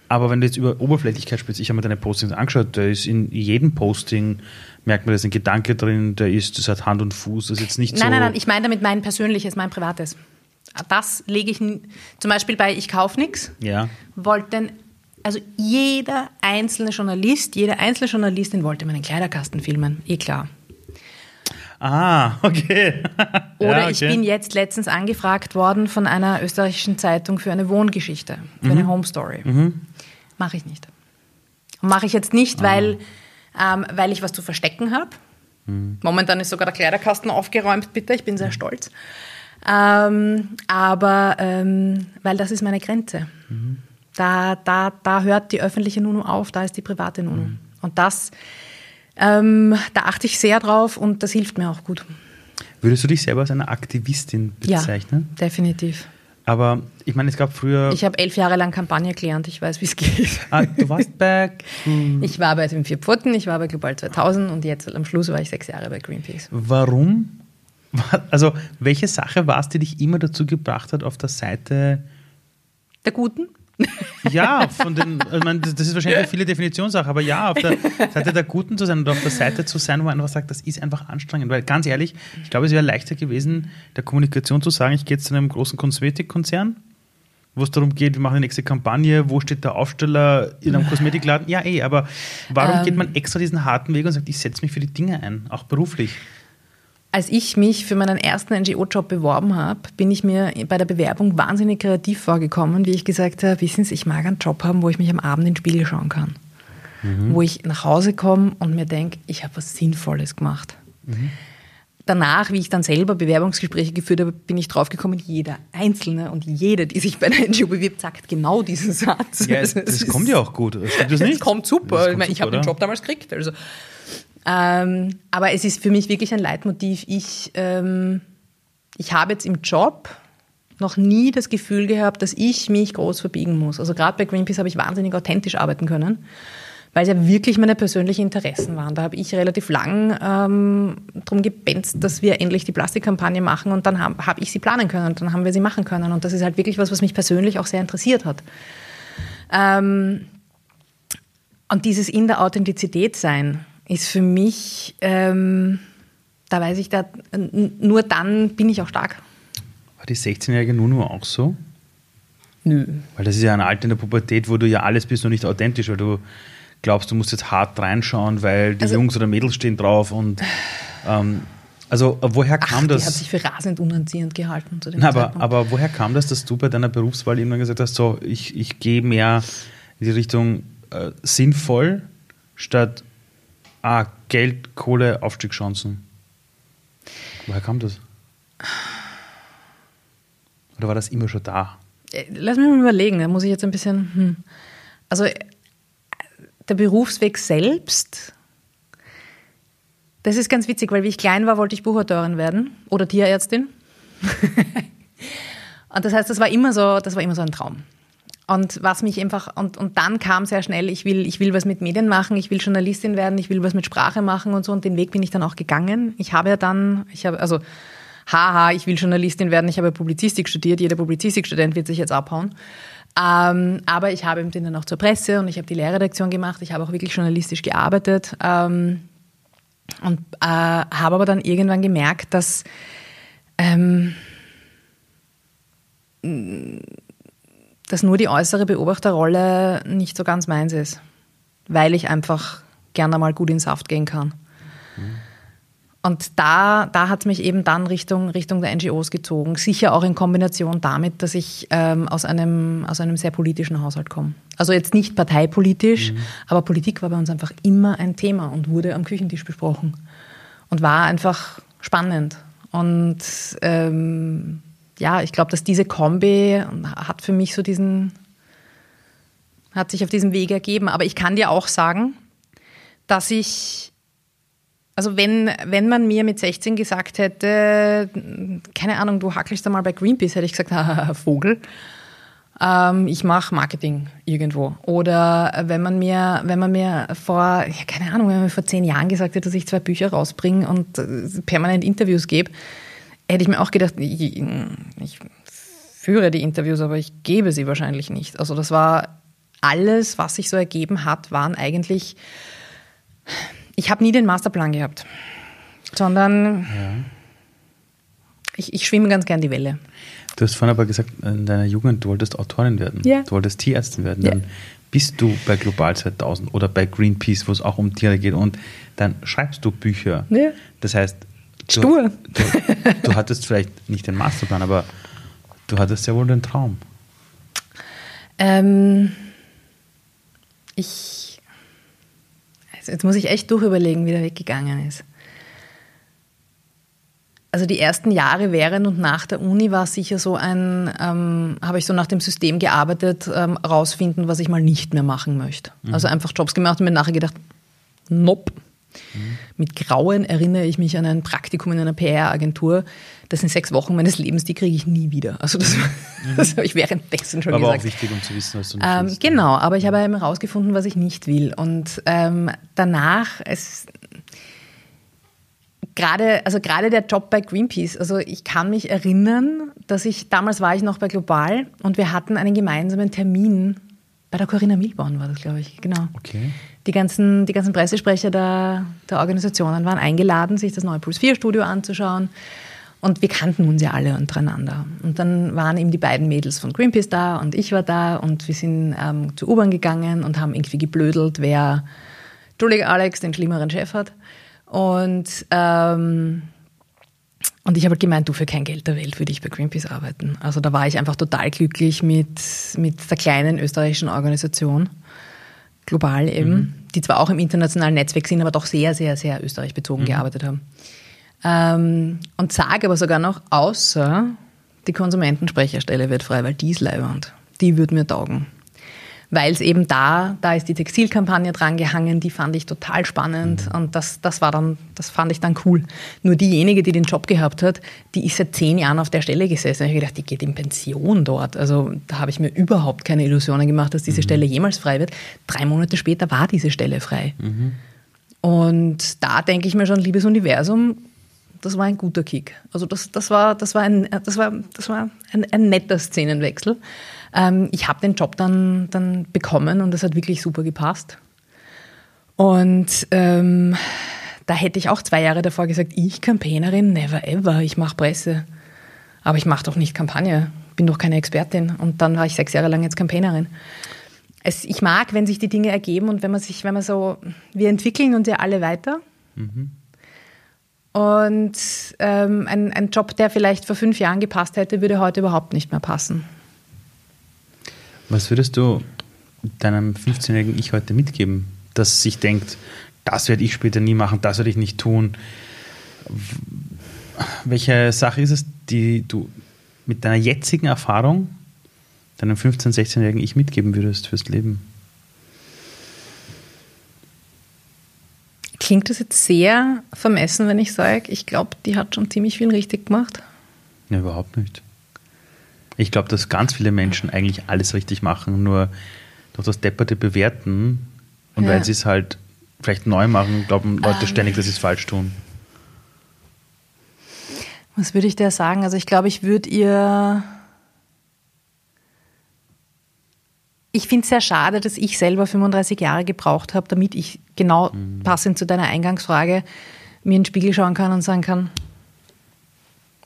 Aber wenn du jetzt über Oberflächlichkeit sprichst, ich habe mir deine Postings angeschaut, da ist in jedem Posting, merkt man, da ist ein Gedanke drin, der ist, das hat Hand und Fuß, das ist jetzt nicht nein, so... Nein, nein, nein, ich meine damit mein persönliches, mein privates. Das lege ich, zum Beispiel bei Ich kaufe nichts, ja. wollten, also jeder einzelne Journalist, jede einzelne Journalistin wollte meinen Kleiderkasten filmen, eh klar. Ah, [laughs] okay. Oder ja, okay. ich bin jetzt letztens angefragt worden von einer österreichischen Zeitung für eine Wohngeschichte, für mhm. eine Home Story. Mhm. Mache ich nicht. Und mache ich jetzt nicht, weil, ah. ähm, weil ich was zu verstecken habe. Mhm. Momentan ist sogar der Kleiderkasten aufgeräumt, bitte, ich bin sehr stolz. Ähm, aber ähm, weil das ist meine Grenze. Mhm. Da, da, da hört die öffentliche Nunu auf, da ist die private Nunu. Mhm. Und das, ähm, da achte ich sehr drauf und das hilft mir auch gut. Würdest du dich selber als eine Aktivistin bezeichnen? Ja, definitiv. Aber ich meine, es gab früher. Ich habe elf Jahre lang Kampagne gelernt, ich weiß, wie es geht. Ah, du warst bei. [laughs] ich war bei den Vier Pfoten, ich war bei Global 2000 und jetzt am Schluss war ich sechs Jahre bei Greenpeace. Warum? [laughs] Also, welche Sache war es, die dich immer dazu gebracht hat, auf der Seite der Guten? Ja, von den, ich meine, das ist wahrscheinlich eine viele Definitionssache, aber ja, auf der [laughs] Seite der Guten zu sein und auf der Seite zu sein, wo man einfach sagt, das ist einfach anstrengend. Weil ganz ehrlich, ich glaube, es wäre leichter gewesen, der Kommunikation zu sagen, ich gehe jetzt zu einem großen Kosmetikkonzern, wo es darum geht, wir machen die nächste Kampagne, wo steht der Aufsteller in einem [laughs] Kosmetikladen? Ja, eh, aber warum ähm, geht man extra diesen harten Weg und sagt, ich setze mich für die Dinge ein, auch beruflich? Als ich mich für meinen ersten NGO-Job beworben habe, bin ich mir bei der Bewerbung wahnsinnig kreativ vorgekommen, wie ich gesagt habe, wissen Sie, ich mag einen Job haben, wo ich mich am Abend in den Spiegel schauen kann. Mhm. Wo ich nach Hause komme und mir denke, ich habe was Sinnvolles gemacht. Mhm. Danach, wie ich dann selber Bewerbungsgespräche geführt habe, bin ich draufgekommen, jeder Einzelne und jede, die sich bei einer NGO bewirbt, sagt genau diesen Satz. Ja, es, [laughs] das, kommt ja auch gut. Stimmt das [laughs] nicht? Es kommt super. Das kommt ich, ich habe den Job damals gekriegt. Also ähm, aber es ist für mich wirklich ein Leitmotiv. Ich, ähm, ich habe jetzt im Job noch nie das Gefühl gehabt, dass ich mich groß verbiegen muss. Also gerade bei Greenpeace habe ich wahnsinnig authentisch arbeiten können, weil es ja wirklich meine persönlichen Interessen waren. Da habe ich relativ lang ähm, darum gebenzt, dass wir endlich die Plastikkampagne machen und dann habe hab ich sie planen können und dann haben wir sie machen können. Und das ist halt wirklich was, was mich persönlich auch sehr interessiert hat. Ähm, und dieses in der Authentizität sein ist für mich, ähm, da weiß ich, da, nur dann bin ich auch stark. War die 16-jährige Nunu auch so? Nö. Weil das ist ja ein Alter in der Pubertät, wo du ja alles bist und nicht authentisch, weil du glaubst, du musst jetzt hart reinschauen, weil die also, Jungs oder Mädels stehen drauf und ähm, also woher kam Ach, das? Die hat sich für rasend unanziehend gehalten zu dem Na, aber, aber woher kam das, dass du bei deiner Berufswahl immer gesagt hast, so ich, ich gehe mehr in die Richtung äh, sinnvoll statt ah, Geld, Kohle, Aufstiegschancen? Woher kam das? Oder war das immer schon da? Äh, lass mich mal überlegen, da muss ich jetzt ein bisschen. Hm. Also der Berufsweg selbst, das ist ganz witzig, weil wie ich klein war, wollte ich Buchautorin werden oder Tierärztin. [laughs] und das heißt, das war immer so, das war immer so ein Traum. Und was mich einfach, und, und dann kam sehr schnell, ich will, ich will was mit Medien machen, ich will Journalistin werden, ich will was mit Sprache machen und so. Und den Weg bin ich dann auch gegangen. Ich habe ja dann, ich habe, also, haha, ich will Journalistin werden, ich habe Publizistik studiert, jeder Publizistikstudent wird sich jetzt abhauen. Ähm, aber ich habe den dann auch zur Presse und ich habe die Lehrredaktion gemacht, ich habe auch wirklich journalistisch gearbeitet ähm, und äh, habe aber dann irgendwann gemerkt, dass ähm, dass nur die äußere Beobachterrolle nicht so ganz meins ist, weil ich einfach gerne mal gut in Saft gehen kann. Mhm. Und da, da hat es mich eben dann Richtung, Richtung der NGOs gezogen. Sicher auch in Kombination damit, dass ich ähm, aus, einem, aus einem sehr politischen Haushalt komme. Also jetzt nicht parteipolitisch, mhm. aber Politik war bei uns einfach immer ein Thema und wurde am Küchentisch besprochen. Und war einfach spannend. Und ähm, ja, ich glaube, dass diese Kombi hat für mich so diesen, hat sich auf diesem Weg ergeben. Aber ich kann dir auch sagen, dass ich, also wenn, wenn man mir mit 16 gesagt hätte, keine Ahnung, du hackelst da mal bei Greenpeace, hätte ich gesagt, haha, [laughs] Vogel. Ähm, ich mache Marketing irgendwo. Oder wenn man mir, wenn man mir vor, ja, keine Ahnung, wenn man mir vor zehn Jahren gesagt hätte, dass ich zwei Bücher rausbringe und äh, permanent Interviews gebe, hätte ich mir auch gedacht, ich, ich führe die Interviews, aber ich gebe sie wahrscheinlich nicht. Also das war alles, was sich so ergeben hat, waren eigentlich, ich habe nie den Masterplan gehabt, sondern ja. ich, ich schwimme ganz gern die Welle. Du hast vorhin aber gesagt, in deiner Jugend, du wolltest Autorin werden, ja. du wolltest Tierärztin werden. Dann bist du bei Global 2000 oder bei Greenpeace, wo es auch um Tiere geht und dann schreibst du Bücher. Ja. Das heißt, Stur. Du, du, du, hattest vielleicht nicht den Masterplan, aber du hattest ja wohl den Traum. Ähm, ich. Also jetzt muss ich echt durchüberlegen, wie der Weg gegangen ist. Also die ersten Jahre während und nach der Uni war sicher so ein, ähm, habe ich so nach dem System gearbeitet, ähm, rausfinden, was ich mal nicht mehr machen möchte. Mhm. Also einfach Jobs gemacht und mir nachher gedacht, nope, Mhm. Mit Grauen erinnere ich mich an ein Praktikum in einer PR-Agentur. Das sind sechs Wochen meines Lebens, die kriege ich nie wieder. Also das, mhm. [laughs] das habe ich währenddessen schon aber gesagt. Aber auch wichtig, um zu wissen, was du nicht ähm, willst. Genau, aber ich habe eben herausgefunden, was ich nicht will. Und ähm, danach, es, gerade, also gerade der Job bei Greenpeace, also ich kann mich erinnern, dass ich, damals war ich noch bei Global und wir hatten einen gemeinsamen Termin bei der Corinna Milborn war das, glaube ich, genau. Okay die ganzen, die ganzen Pressesprecher der, der Organisationen waren eingeladen, sich das neue Puls 4 Studio anzuschauen. Und wir kannten uns ja alle untereinander. Und dann waren eben die beiden Mädels von Greenpeace da und ich war da und wir sind ähm, zur U-Bahn gegangen und haben irgendwie geblödelt, wer Julie Alex den schlimmeren Chef hat. Und, ähm, und ich habe halt gemeint, du für kein Geld der Welt würde ich bei Greenpeace arbeiten. Also da war ich einfach total glücklich mit, mit der kleinen österreichischen Organisation global eben, mhm. die zwar auch im internationalen Netzwerk sind, aber doch sehr, sehr, sehr österreichbezogen mhm. gearbeitet haben. Ähm, und sage aber sogar noch, außer die Konsumentensprecherstelle wird frei, weil die ist leibend. Die würde mir taugen. Weil es eben da, da ist die Textilkampagne dran gehangen, die fand ich total spannend mhm. und das, das war dann, das fand ich dann cool. Nur diejenige, die den Job gehabt hat, die ist seit zehn Jahren auf der Stelle gesessen. Ich habe gedacht, die geht in Pension dort. Also da habe ich mir überhaupt keine Illusionen gemacht, dass diese mhm. Stelle jemals frei wird. Drei Monate später war diese Stelle frei. Mhm. Und da denke ich mir schon, liebes Universum, das war ein guter Kick. Also das, das war, das war, ein, das war, das war ein, ein netter Szenenwechsel. Ähm, ich habe den Job dann, dann bekommen und das hat wirklich super gepasst. Und ähm, da hätte ich auch zwei Jahre davor gesagt, ich Campaignerin, never ever, ich mache Presse. Aber ich mache doch nicht Kampagne, bin doch keine Expertin. Und dann war ich sechs Jahre lang jetzt Campaignerin. Es, ich mag, wenn sich die Dinge ergeben und wenn man sich, wenn man so, wir entwickeln uns ja alle weiter. Mhm. Und ähm, ein, ein Job, der vielleicht vor fünf Jahren gepasst hätte, würde heute überhaupt nicht mehr passen. Was würdest du deinem 15-jährigen Ich heute mitgeben, das sich denkt, das werde ich später nie machen, das werde ich nicht tun? Welche Sache ist es, die du mit deiner jetzigen Erfahrung deinem 15-, 16-jährigen Ich mitgeben würdest fürs Leben? Klingt das jetzt sehr vermessen, wenn ich sage, ich glaube, die hat schon ziemlich viel richtig gemacht? Ja, überhaupt nicht. Ich glaube, dass ganz viele Menschen eigentlich alles richtig machen, nur durch das depperte Bewerten und ja. weil sie es halt vielleicht neu machen, glauben Leute ähm. ständig, dass sie es falsch tun. Was würde ich dir sagen? Also ich glaube, ich würde ihr... Ich finde es sehr schade, dass ich selber 35 Jahre gebraucht habe, damit ich genau mhm. passend zu deiner Eingangsfrage mir in den Spiegel schauen kann und sagen kann,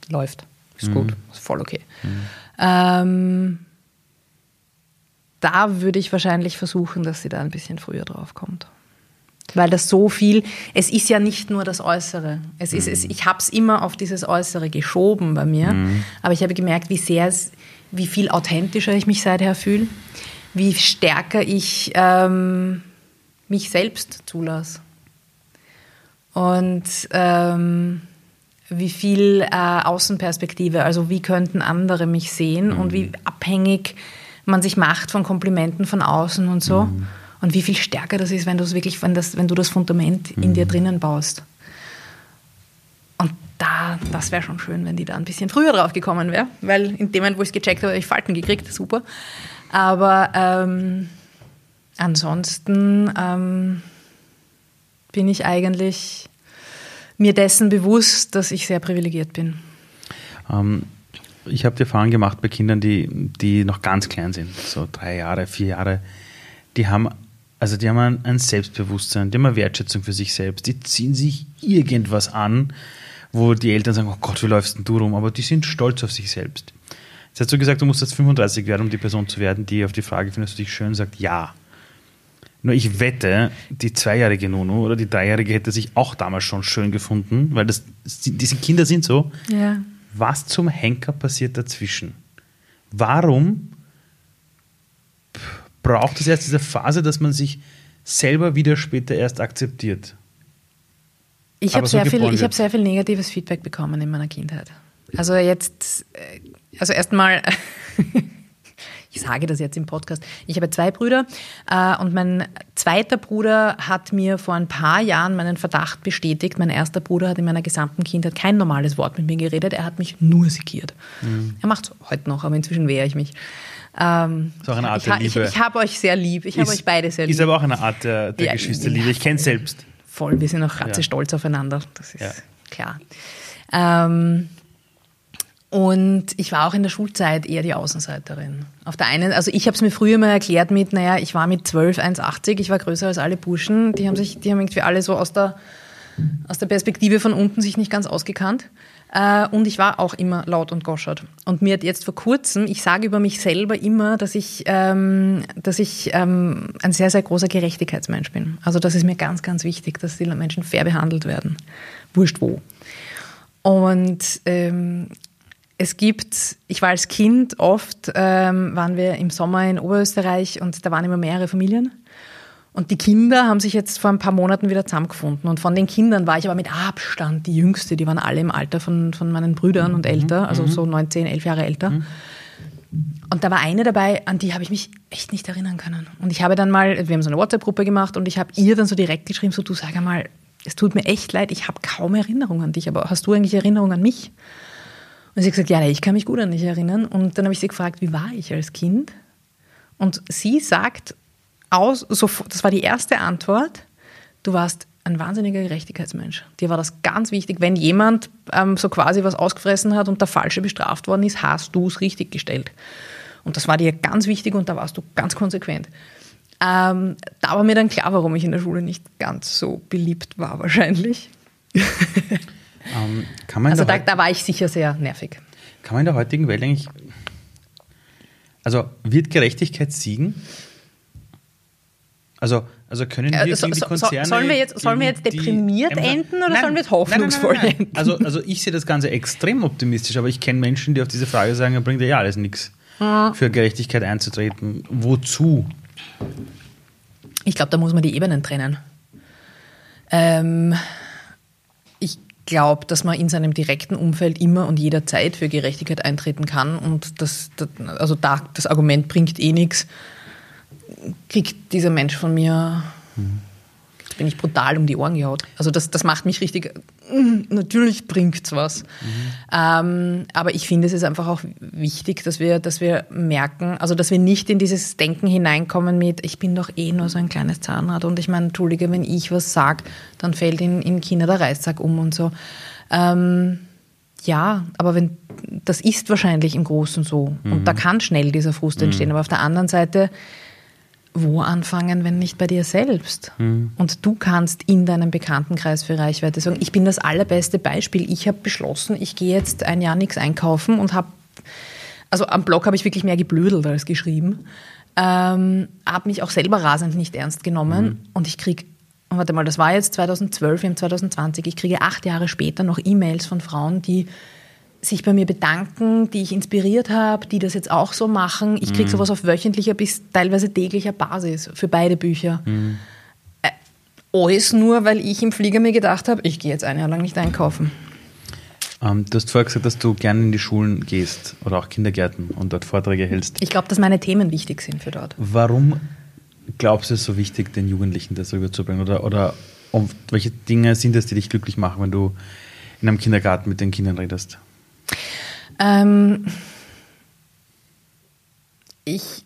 läuft, ist mhm. gut, ist voll okay. Mhm. Ähm, da würde ich wahrscheinlich versuchen, dass sie da ein bisschen früher drauf kommt. Weil das so viel, es ist ja nicht nur das Äußere. Es ist, es, mhm. ich habe es immer auf dieses Äußere geschoben bei mir, mhm. aber ich habe gemerkt, wie sehr es, wie viel authentischer ich mich seither fühle, wie stärker ich ähm, mich selbst zulasse. Und ähm, wie viel äh, Außenperspektive, also wie könnten andere mich sehen mhm. und wie mhm. abhängig man sich macht von Komplimenten von außen und so. Mhm. Und wie viel stärker das ist, wenn du es wirklich, wenn, das, wenn du das Fundament mhm. in dir drinnen baust. Und da, das wäre schon schön, wenn die da ein bisschen früher drauf gekommen wäre, weil in dem Moment, wo ich es gecheckt habe, habe ich Falten gekriegt, super. Aber ähm, ansonsten ähm, bin ich eigentlich mir dessen bewusst, dass ich sehr privilegiert bin. Ähm, ich habe die Erfahrung gemacht bei Kindern, die, die noch ganz klein sind, so drei Jahre, vier Jahre, die haben, also die haben ein, ein Selbstbewusstsein, die haben eine Wertschätzung für sich selbst, die ziehen sich irgendwas an, wo die Eltern sagen, oh Gott, wie läufst denn du rum? Aber die sind stolz auf sich selbst. Jetzt hast du gesagt, du musst jetzt 35 werden, um die Person zu werden, die auf die Frage, findest du dich schön, sagt ja. Nur ich wette, die zweijährige Nunu oder die dreijährige hätte sich auch damals schon schön gefunden, weil das, diese Kinder sind so. Ja. Was zum Henker passiert dazwischen? Warum braucht es erst diese Phase, dass man sich selber wieder später erst akzeptiert? Ich habe so sehr, viel, hab sehr viel negatives Feedback bekommen in meiner Kindheit. Also jetzt, äh, also erstmal [laughs] ich sage das jetzt im Podcast, ich habe zwei Brüder äh, und mein zweiter Bruder hat mir vor ein paar Jahren meinen Verdacht bestätigt. Mein erster Bruder hat in meiner gesamten Kindheit kein normales Wort mit mir geredet, er hat mich nur sekiert. Mhm. Er macht es heute noch, aber inzwischen wehre ich mich. Ähm, ist auch eine Art ich, der Liebe. Ich, ich habe euch sehr lieb, ich habe euch beide sehr lieb. Ist aber auch eine Art der, der ja, Geschwisterliebe, ich kenne es selbst. Voll, wir sind auch ratze ja. stolz aufeinander, das ist ja. klar. Ähm, und ich war auch in der Schulzeit eher die Außenseiterin. Auf der einen, also ich habe es mir früher mal erklärt mit, naja, ich war mit 12, 1,80, ich war größer als alle Burschen. Die haben sich, die haben irgendwie alle so aus der, aus der Perspektive von unten sich nicht ganz ausgekannt. Äh, und ich war auch immer laut und goschert. Und mir hat jetzt vor kurzem, ich sage über mich selber immer, dass ich, ähm, dass ich ähm, ein sehr, sehr großer Gerechtigkeitsmensch bin. Also das ist mir ganz, ganz wichtig, dass die Menschen fair behandelt werden. Wurscht wo. Und ähm, es gibt, ich war als Kind oft, ähm, waren wir im Sommer in Oberösterreich und da waren immer mehrere Familien. Und die Kinder haben sich jetzt vor ein paar Monaten wieder zusammengefunden. Und von den Kindern war ich aber mit Abstand die Jüngste. Die waren alle im Alter von, von meinen Brüdern und mhm. älter, also mhm. so 19, 11 Jahre älter. Mhm. Und da war eine dabei, an die habe ich mich echt nicht erinnern können. Und ich habe dann mal, wir haben so eine WhatsApp-Gruppe gemacht und ich habe ihr dann so direkt geschrieben, so du sag einmal, es tut mir echt leid, ich habe kaum Erinnerung an dich, aber hast du eigentlich Erinnerung an mich? Und sie hat gesagt, ja, ich kann mich gut an dich erinnern. Und dann habe ich sie gefragt, wie war ich als Kind? Und sie sagt aus, das war die erste Antwort, du warst ein wahnsinniger Gerechtigkeitsmensch. Dir war das ganz wichtig, wenn jemand ähm, so quasi was ausgefressen hat und der Falsche bestraft worden ist, hast du es richtig gestellt. Und das war dir ganz wichtig und da warst du ganz konsequent. Ähm, da war mir dann klar, warum ich in der Schule nicht ganz so beliebt war, wahrscheinlich. [laughs] ähm, also da, da war ich sicher sehr nervig. Kann man in der heutigen Welt eigentlich. Also wird Gerechtigkeit siegen? Also, also können wir so, die Konzerne... sollen, wir jetzt, sollen wir jetzt deprimiert enden oder nein, sollen wir jetzt hoffnungsvoll nein, nein, enden? Also, also ich sehe das Ganze extrem optimistisch, aber ich kenne Menschen, die auf diese Frage sagen, bringt ja alles nichts, hm. für Gerechtigkeit einzutreten. Wozu? Ich glaube, da muss man die Ebenen trennen. Ähm, glaube, dass man in seinem direkten Umfeld immer und jederzeit für Gerechtigkeit eintreten kann und das, das also da, das Argument bringt eh nichts kriegt dieser Mensch von mir, mhm. Bin ich brutal um die Ohren gehaut. Also das, das macht mich richtig, mm, natürlich bringt es was. Mhm. Ähm, aber ich finde, es ist einfach auch wichtig, dass wir, dass wir merken, also dass wir nicht in dieses Denken hineinkommen mit, ich bin doch eh nur so ein kleines Zahnrad und ich meine, entschuldige, wenn ich was sage, dann fällt in, in China der Reissack um und so. Ähm, ja, aber wenn das ist wahrscheinlich im Großen so mhm. und da kann schnell dieser Frust entstehen. Mhm. Aber auf der anderen Seite wo anfangen, wenn nicht bei dir selbst? Mhm. Und du kannst in deinem Bekanntenkreis für Reichweite sagen, ich bin das allerbeste Beispiel. Ich habe beschlossen, ich gehe jetzt ein Jahr nichts einkaufen und habe, also am Blog habe ich wirklich mehr geblödelt als geschrieben, ähm, habe mich auch selber rasend nicht ernst genommen mhm. und ich kriege, warte mal, das war jetzt 2012, wir haben 2020, ich kriege acht Jahre später noch E-Mails von Frauen, die sich bei mir bedanken, die ich inspiriert habe, die das jetzt auch so machen. Ich kriege mhm. sowas auf wöchentlicher bis teilweise täglicher Basis für beide Bücher. Mhm. Äh, alles nur, weil ich im Flieger mir gedacht habe, ich gehe jetzt ein Jahr lang nicht einkaufen. Ähm, du hast vorher gesagt, dass du gerne in die Schulen gehst oder auch Kindergärten und dort Vorträge hältst. Ich glaube, dass meine Themen wichtig sind für dort. Warum glaubst du es so wichtig, den Jugendlichen das rüberzubringen? Oder, oder welche Dinge sind es, die dich glücklich machen, wenn du in einem Kindergarten mit den Kindern redest? Ähm, ich,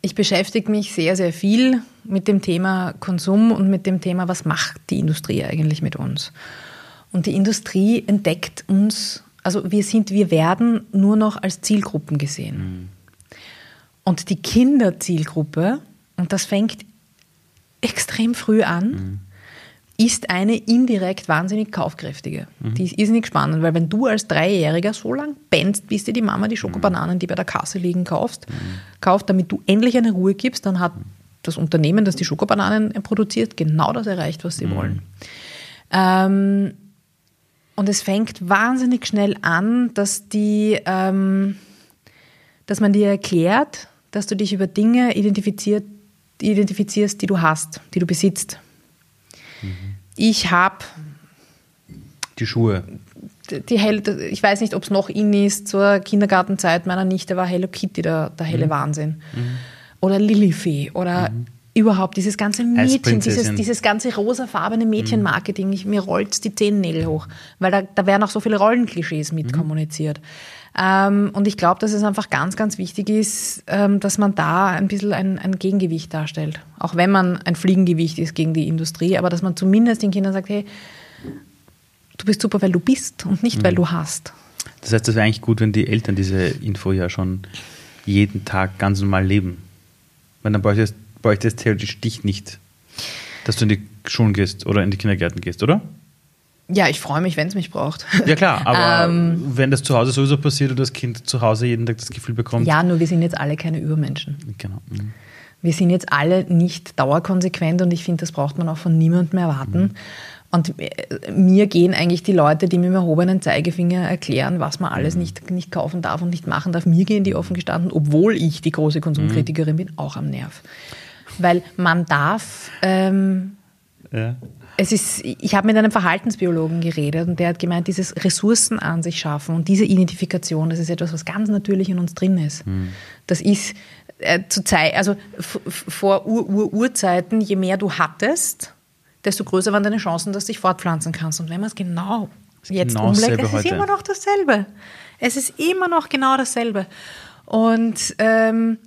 ich beschäftige mich sehr, sehr viel mit dem Thema Konsum und mit dem Thema, was macht die Industrie eigentlich mit uns. Und die Industrie entdeckt uns, also wir sind, wir werden nur noch als Zielgruppen gesehen. Mhm. Und die Kinderzielgruppe, und das fängt extrem früh an, mhm ist eine indirekt wahnsinnig kaufkräftige. Mhm. Die ist irrsinnig spannend, weil wenn du als Dreijähriger so lang bennst, bis dir die Mama die Schokobananen, die bei der Kasse liegen, kaufst, mhm. kauft, damit du endlich eine Ruhe gibst, dann hat das Unternehmen, das die Schokobananen produziert, genau das erreicht, was sie mhm. wollen. Ähm, und es fängt wahnsinnig schnell an, dass, die, ähm, dass man dir erklärt, dass du dich über Dinge identifizierst, die du hast, die du besitzt. Ich habe die Schuhe. Die Hell, ich weiß nicht, ob es noch in ist. Zur Kindergartenzeit meiner Nichte war Hello Kitty der, der helle mhm. Wahnsinn. Mhm. Oder Lilifee oder mhm. überhaupt dieses ganze Mädchen, dieses, dieses ganze rosafarbene Mädchenmarketing. Mir rollt die Zehennägel hoch, weil da, da werden auch so viele Rollenklischees mit mhm. kommuniziert. Ähm, und ich glaube, dass es einfach ganz, ganz wichtig ist, ähm, dass man da ein bisschen ein, ein, Gegengewicht darstellt. Auch wenn man ein Fliegengewicht ist gegen die Industrie, aber dass man zumindest den Kindern sagt, hey, du bist super, weil du bist und nicht, mhm. weil du hast. Das heißt, es wäre eigentlich gut, wenn die Eltern diese Info ja schon jeden Tag ganz normal leben. Weil dann bräuchte es, bräuchte es theoretisch dich nicht, dass du in die Schulen gehst oder in die Kindergärten gehst, oder? Ja, ich freue mich, wenn es mich braucht. [laughs] Ja klar, aber ähm, wenn das zu Hause sowieso passiert und das Kind zu Hause jeden Tag das Gefühl bekommt. Ja, nur wir sind jetzt alle keine Übermenschen. Genau. Mhm. Wir sind jetzt alle nicht dauerkonsequent und ich finde, das braucht man auch von niemandem erwarten. Mhm. Und äh, mir gehen eigentlich die Leute, die mit dem erhobenen Zeigefinger erklären, was man alles mhm. nicht, nicht kaufen darf und nicht machen darf, mir gehen die offen gestanden, obwohl ich die große Konsumkritikerin mhm. bin, auch am Nerv. Weil man darf ähm, ja Es ist, ich habe mit einem Verhaltensbiologen geredet und der hat gemeint, dieses Ressourcen an sich schaffen und diese Identifikation, das ist etwas, was ganz natürlich in uns drin ist. Mhm. Das ist äh, zu Zeit, also vor Ur -Ur Urzeiten, je mehr du hattest, desto größer waren deine Chancen, dass du dich fortpflanzen kannst. Und wenn man es genau jetzt genau umlegt, es ist heute. immer noch dasselbe. Es ist immer noch genau dasselbe. Und ähm,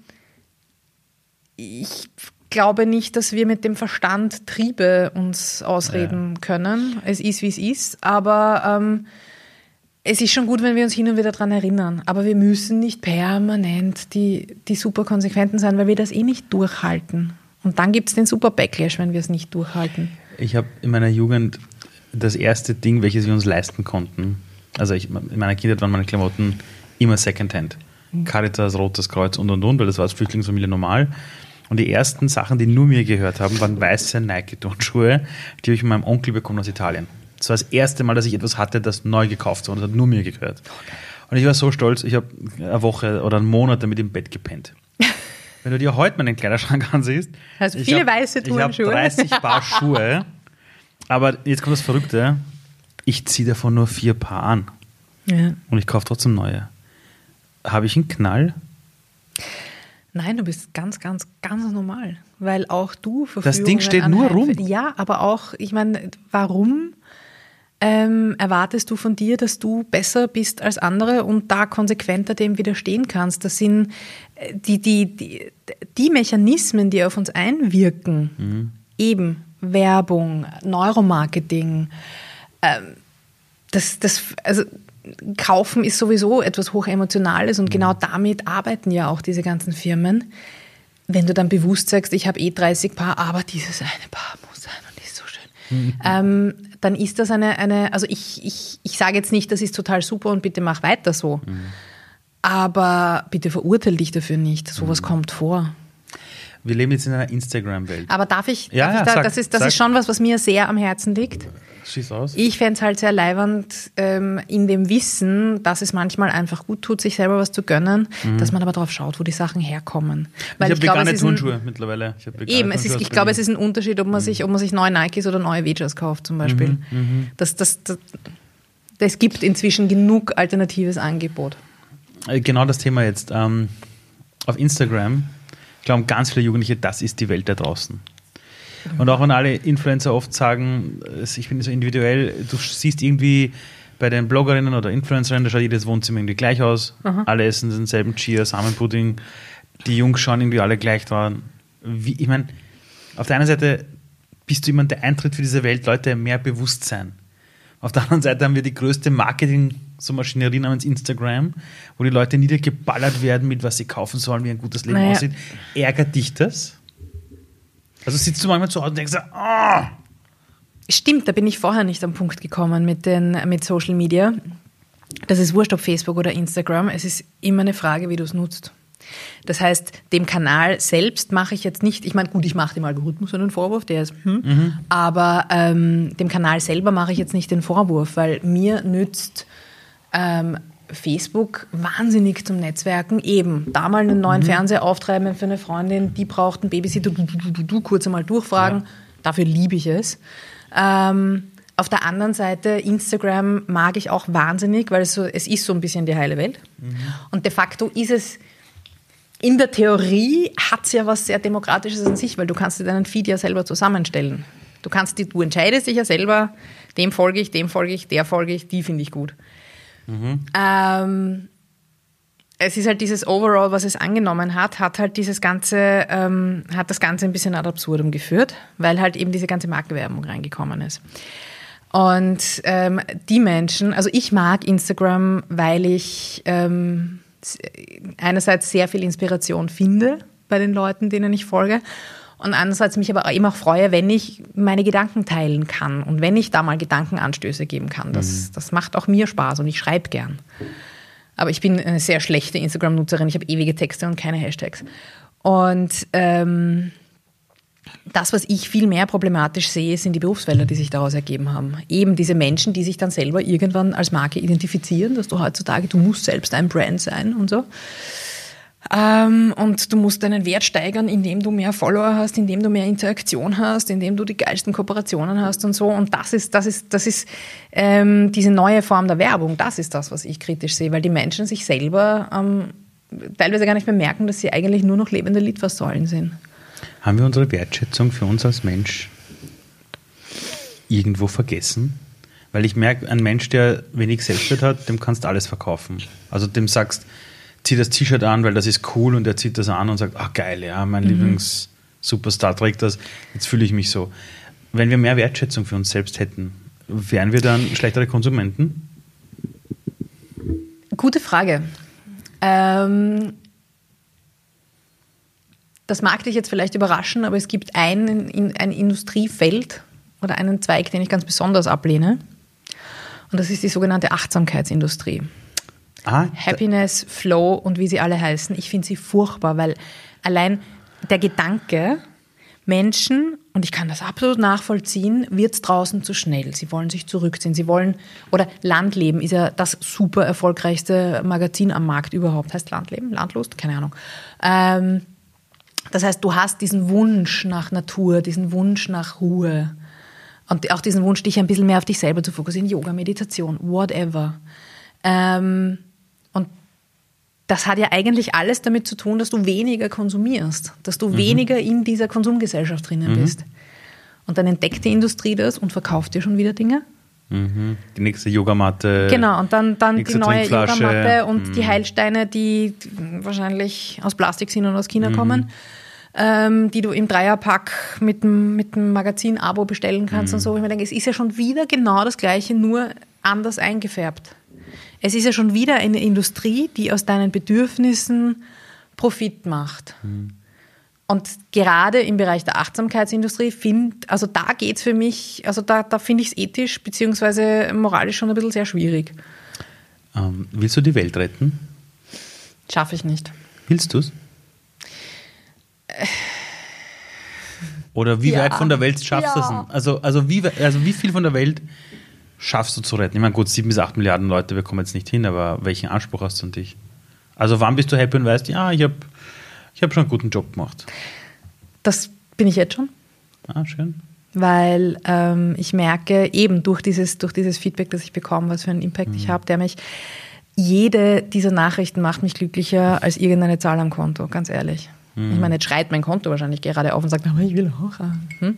ich glaube nicht, dass wir mit dem Verstand Triebe uns ausreden ja. können. Es ist, wie es ist. Aber ähm, es ist schon gut, wenn wir uns hin und wieder daran erinnern. Aber wir müssen nicht permanent die, die super Konsequenten sein, weil wir das eh nicht durchhalten. Und dann gibt es den super Backlash, wenn wir es nicht durchhalten. Ich habe in meiner Jugend das erste Ding, welches wir uns leisten konnten. Also ich, in meiner Kindheit waren meine Klamotten immer Secondhand. Mhm. Caritas, Rotes Kreuz und und und, weil das war als Flüchtlingsfamilie normal. Und die ersten Sachen, die nur mir gehört haben, waren weiße Nike-Turnschuhe, die habe ich von meinem Onkel bekommen aus Italien. Das war das erste Mal, dass ich etwas hatte, das neu gekauft wurde. Das hat nur mir gehört. Und ich war so stolz, ich habe eine Woche oder einen Monat damit im Bett gepennt. [laughs] Wenn du dir heute meinen Kleiderschrank [laughs] ansiehst. Also viele hab, weiße Turnschuhe. Ich habe 30 Paar [laughs] Schuhe. Aber jetzt kommt das Verrückte. Ich ziehe davon nur vier Paar an. Ja. Und ich kaufe trotzdem neue. Habe ich einen Knall? Nein, du bist ganz, ganz, ganz normal. Weil auch du Das Ding steht nur rum. Ja, aber auch, ich meine, warum ähm, erwartest du von dir, dass du besser bist als andere und da konsequenter dem widerstehen kannst? Das sind äh, die, die, die, die Mechanismen, die auf uns einwirken, mhm. eben Werbung, Neuromarketing, ähm, das, das, also Kaufen ist sowieso etwas hochemotionales und genau mhm. damit arbeiten ja auch diese ganzen Firmen. Wenn du dann bewusst sagst, ich habe eh 30 Paar, aber dieses eine Paar muss sein und ist so schön, mhm. ähm, dann ist das eine, eine also ich, ich, ich sage jetzt nicht, das ist total super und bitte mach weiter so. Mhm. Aber bitte verurteile dich dafür nicht. Sowas mhm. kommt vor. Wir leben jetzt in einer Instagram-Welt. Aber darf ich, ja, darf ja, ich da, sag, das, ist, das ist schon was, was mir sehr am Herzen liegt. Schieß aus. Ich fände es halt sehr leibernd ähm, in dem Wissen, dass es manchmal einfach gut tut, sich selber was zu gönnen, mhm. dass man aber darauf schaut, wo die Sachen herkommen. Weil ich habe vegane Turnschuhe mittlerweile. Ich eben, es ist, ich glaube, es ist ein Unterschied, ob man, mhm. sich, ob man sich neue Nikes oder neue Vegas kauft zum Beispiel. Mhm. mhm. Das, das, das, das gibt inzwischen genug alternatives Angebot. Äh, genau das Thema jetzt. Ähm, auf Instagram glauben ganz viele Jugendliche, das ist die Welt da draußen. Und auch wenn alle Influencer oft sagen, ich bin so individuell, du siehst irgendwie bei den Bloggerinnen oder Influencerinnen, da schaut jedes Wohnzimmer irgendwie gleich aus. Aha. Alle essen denselben Cheer, Samenpudding. Die Jungs schauen irgendwie alle gleich dran. Wie, ich meine, auf der einen Seite bist du jemand, der eintritt für diese Welt, Leute mehr Bewusstsein. Auf der anderen Seite haben wir die größte Marketing- so Maschinerie namens Instagram, wo die Leute niedergeballert werden mit was sie kaufen sollen, wie ein gutes Leben naja. aussieht. Ärgert dich das? Also sitzt du manchmal zu Hause und denkst, ah! Stimmt, da bin ich vorher nicht am Punkt gekommen mit, den, mit Social Media. Das ist wurscht, ob Facebook oder Instagram. Es ist immer eine Frage, wie du es nutzt. Das heißt, dem Kanal selbst mache ich jetzt nicht, ich meine, gut, ich mache dem Algorithmus einen Vorwurf, der ist, hm, mhm. aber ähm, dem Kanal selber mache ich jetzt nicht den Vorwurf, weil mir nützt ähm, Facebook wahnsinnig zum Netzwerken. Eben, da mal einen neuen mhm. Fernseher auftreiben für eine Freundin, die braucht einen Babysitter, du, du, du, du kurz einmal durchfragen. Ja. Dafür liebe ich es. Ähm, auf der anderen Seite, Instagram mag ich auch wahnsinnig, weil es, so, es ist so ein bisschen die heile Welt. Mhm. Und de facto ist es, in der Theorie hat es ja was sehr Demokratisches an sich, weil du kannst dir deinen Feed ja selber zusammenstellen. Du kannst, du entscheidest dich ja selber, dem folge ich, dem folge ich, der folge ich, die finde ich gut. Mhm. Ähm, es ist halt dieses Overall, was es angenommen hat, hat halt dieses ganze, ähm, hat das Ganze ein bisschen ad absurdum geführt, weil halt eben diese ganze Markenwerbung reingekommen ist. Und ähm, die Menschen, also ich mag Instagram, weil ich ähm, einerseits sehr viel Inspiration finde bei den Leuten, denen ich folge und andererseits mich aber eben auch freue, wenn ich meine Gedanken teilen kann und wenn ich da mal Gedankenanstöße geben kann. Das, mhm. das macht auch mir Spaß und ich schreibe gern. Aber ich bin eine sehr schlechte Instagram-Nutzerin. Ich habe ewige Texte und keine Hashtags. Und ähm, das, was ich viel mehr problematisch sehe, sind die Berufsfelder, die sich daraus ergeben haben. Eben diese Menschen, die sich dann selber irgendwann als Marke identifizieren, dass du heutzutage, du musst selbst ein Brand sein und so. Ähm, und du musst deinen Wert steigern, indem du mehr Follower hast, indem du mehr Interaktion hast, indem du die geilsten Kooperationen hast und so. Und das ist, das ist, das ist ähm, diese neue Form der Werbung. Das ist das, was ich kritisch sehe, weil die Menschen sich selber ähm, teilweise gar nicht mehr merken, dass sie eigentlich nur noch lebende Litfaßsäulen sind. Haben wir unsere Wertschätzung für uns als Mensch irgendwo vergessen? Weil ich merke, ein Mensch, der wenig Selbstwert hat, dem kannst du alles verkaufen. Also dem sagst, zieh das T-Shirt an, weil das ist cool und er zieht das an und sagt, ach geil, ja, mein mhm. Lieblings-Superstar trägt das, jetzt fühle ich mich so. Wenn wir mehr Wertschätzung für uns selbst hätten, wären wir dann schlechtere Konsumenten? Gute Frage. Ähm, das mag dich jetzt vielleicht überraschen, aber es gibt ein, ein Industriefeld oder einen Zweig, den ich ganz besonders ablehne. Und das ist die sogenannte Achtsamkeitsindustrie. Ah, Happiness, Flow und wie sie alle heißen. Ich finde sie furchtbar, weil allein der Gedanke, Menschen, und ich kann das absolut nachvollziehen, wird es draußen zu schnell. Sie wollen sich zurückziehen. Sie wollen, oder Landleben ist ja das super erfolgreichste Magazin am Markt überhaupt. Heißt Landleben? Landlust? Keine Ahnung. Ähm, das heißt, du hast diesen Wunsch nach Natur, diesen Wunsch nach Ruhe und auch diesen Wunsch, dich ein bisschen mehr auf dich selber zu fokussieren, Yoga, Meditation, whatever. Ähm, das hat ja eigentlich alles damit zu tun, dass du weniger konsumierst, dass du mhm. weniger in dieser Konsumgesellschaft drinnen mhm. bist. Und dann entdeckt die Industrie das und verkauft dir schon wieder Dinge. Mhm. Die nächste Yogamatte. Genau, und dann, dann die neue Yogamatte und mhm. die Heilsteine, die wahrscheinlich aus Plastik sind und aus China mhm. kommen, ähm, die du im Dreierpack mit dem, mit dem Magazin-Abo bestellen kannst und mhm. so. Ich mir denke, es ist ja schon wieder genau das Gleiche, nur anders eingefärbt. Es ist ja schon wieder eine Industrie, die aus deinen Bedürfnissen Profit macht. Mhm. Und gerade im Bereich der Achtsamkeitsindustrie finde, also da geht es für mich, also da, da finde ich es ethisch bzw. moralisch schon ein bisschen sehr schwierig. Ähm, willst du die Welt retten? Schaffe ich nicht. Willst du es? Oder wie ja. weit von der Welt schaffst ja. du es? Also, also, wie, also wie viel von der Welt schaffst du zu retten? Ich meine, gut, sieben bis acht Milliarden Leute, wir kommen jetzt nicht hin, aber welchen Anspruch hast du an dich? Also wann bist du happy und weißt, ja, ich habe ich hab schon einen guten Job gemacht? Das bin ich jetzt schon. Ah, schön. Weil ähm, ich merke, eben durch dieses, durch dieses Feedback, das ich bekomme, was für einen Impact mhm. ich habe, der mich, jede dieser Nachrichten macht mich glücklicher als irgendeine Zahl am Konto, ganz ehrlich. Mhm. Ich meine, jetzt schreit mein Konto wahrscheinlich gerade auf und sagt, aber ich will auch. Hm?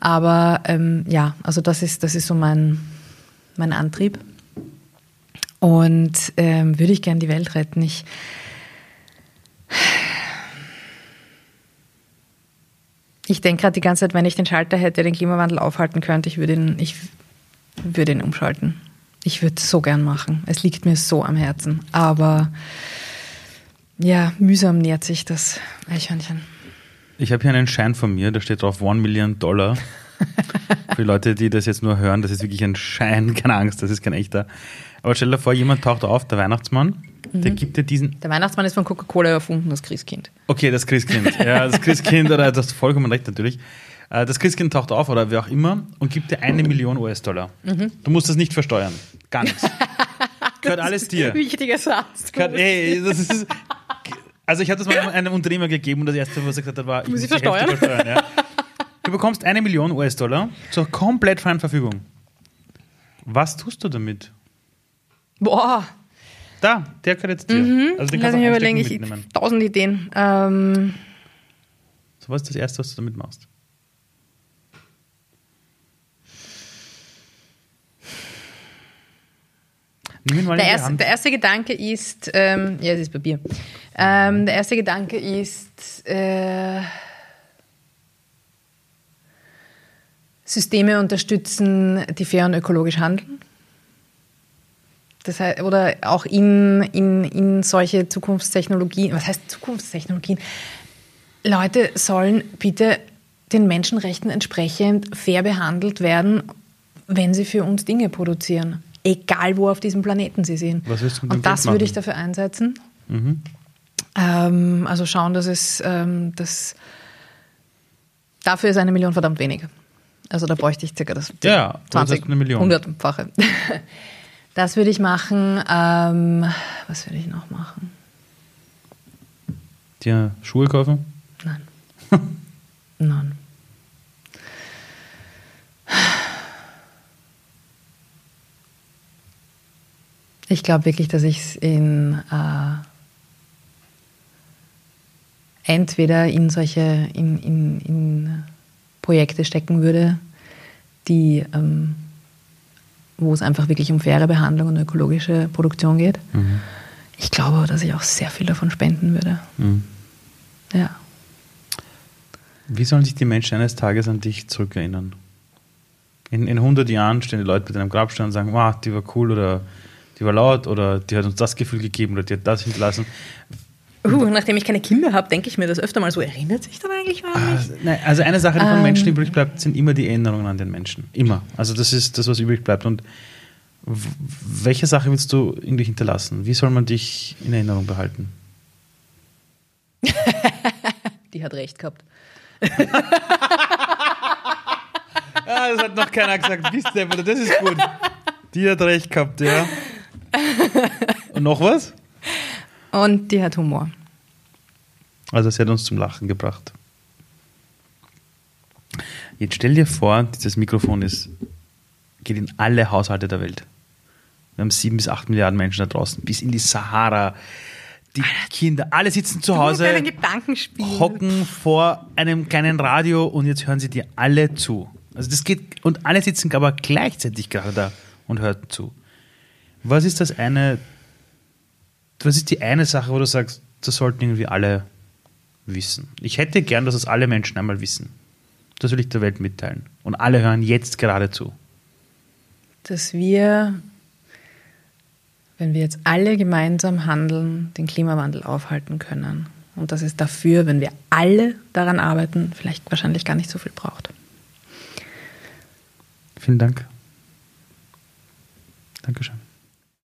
Aber ähm, ja, also das ist, das ist so mein, mein Antrieb. Und ähm, würde ich gern die Welt retten. Ich, ich denke gerade die ganze Zeit, wenn ich den Schalter hätte, den Klimawandel aufhalten könnte, ich würde ihn, ich würde ihn umschalten. Ich würde es so gern machen. Es liegt mir so am Herzen. Aber ja, mühsam nährt sich das Eichhörnchen. Ich habe hier einen Schein von mir, da steht drauf 1 Million Dollar. [laughs] Für Leute, die das jetzt nur hören, das ist wirklich ein Schein, [laughs] keine Angst, das ist kein echter. Aber stell dir vor, jemand taucht auf, der Weihnachtsmann, mhm. der gibt dir diesen. Der Weihnachtsmann ist von Coca-Cola erfunden, das Christkind. Okay, das Christkind. Ja, das Christkind, oder das vollkommen recht natürlich. Äh, das Christkind taucht auf oder wer auch immer und gibt dir eine Million US-Dollar. Mhm. Du musst das nicht versteuern. Gar nichts. [laughs] Gehört alles dir. Wichtiger Satz. Gehört, ey, das ist, also ich habe das mal einem Unternehmer gegeben und das erste, was er gesagt hat, war, ich muss, muss ich versteuern. versteuern ja. Du bekommst eine Million US-Dollar zur komplett freien Verfügung. Was tust du damit? Boah. Da, der gehört jetzt dir. Mhm. Also den Lass mich überlegen, ich tausend Ideen. Ähm. So, was ist das Erste, was du damit machst? Der erste, der erste, Gedanke ist, ähm, ja, es ist Papier. Ähm, der erste Gedanke ist, äh, Systeme unterstützen, die fair und ökologisch handeln. Das heißt, oder auch in, in, in solche Zukunftstechnologien, was heißt Zukunftstechnologien? Leute sollen bitte den Menschenrechten entsprechend fair behandelt werden, wenn sie für uns Dinge produzieren. Egal wo auf diesem Planeten sie sind. Und das würde ich dafür einsetzen. Mhm. Ähm, also schauen, dass es ähm, das dafür ist eine Million verdammt wenig. Also da bräuchte ich circa das ja, 20, eine Million. hundertfache. [laughs] Das würde ich machen. Ähm, was würde ich noch machen? Dir Schuhe kaufen? Nein. [laughs] Nein. Ich glaube wirklich, dass ich es in äh, entweder in solche in, in, in Projekte stecken würde, die ähm, wo es einfach wirklich um faire Behandlung und ökologische Produktion geht. Mhm. Ich glaube dass ich auch sehr viel davon spenden würde. Mhm. Ja. Wie sollen sich die Menschen eines Tages an dich zurückerinnern? In, in 100 Jahren stehen die Leute bei deinem Grabstein und sagen, wow, die war cool oder die war laut oder die hat uns das Gefühl gegeben oder die hat das hinterlassen. Uh, nachdem ich keine Kinder habe, denke ich mir das öfter mal so. Erinnert sich dann eigentlich mal an mich? Also, also eine Sache, die von ähm. Menschen übrig bleibt, sind immer die Erinnerungen an den Menschen. Immer. Also das ist das, was übrig bleibt. Und welche Sache willst du irgendwie hinterlassen? Wie soll man dich in Erinnerung behalten? [laughs] die hat recht gehabt. [laughs] ah, das hat noch keiner gesagt. Bist du, das ist gut. Die hat recht gehabt, ja. Und noch was? Und die hat Humor. Also sie hat uns zum Lachen gebracht. Jetzt stell dir vor, dieses Mikrofon ist, geht in alle Haushalte der Welt. Wir haben sieben bis acht Milliarden Menschen da draußen, bis in die Sahara. Die Kinder, alle sitzen zu Hause, hocken vor einem kleinen Radio und jetzt hören sie dir alle zu. Also das geht, und alle sitzen aber gleichzeitig gerade da und hören zu. Was ist das eine was ist die eine Sache, wo du sagst, das sollten irgendwie alle wissen? Ich hätte gern, dass es alle Menschen einmal wissen. Das will ich der Welt mitteilen. Und alle hören jetzt gerade zu. Dass wir, wenn wir jetzt alle gemeinsam handeln, den Klimawandel aufhalten können. Und dass es dafür, wenn wir alle daran arbeiten, vielleicht wahrscheinlich gar nicht so viel braucht. Vielen Dank. Dankeschön.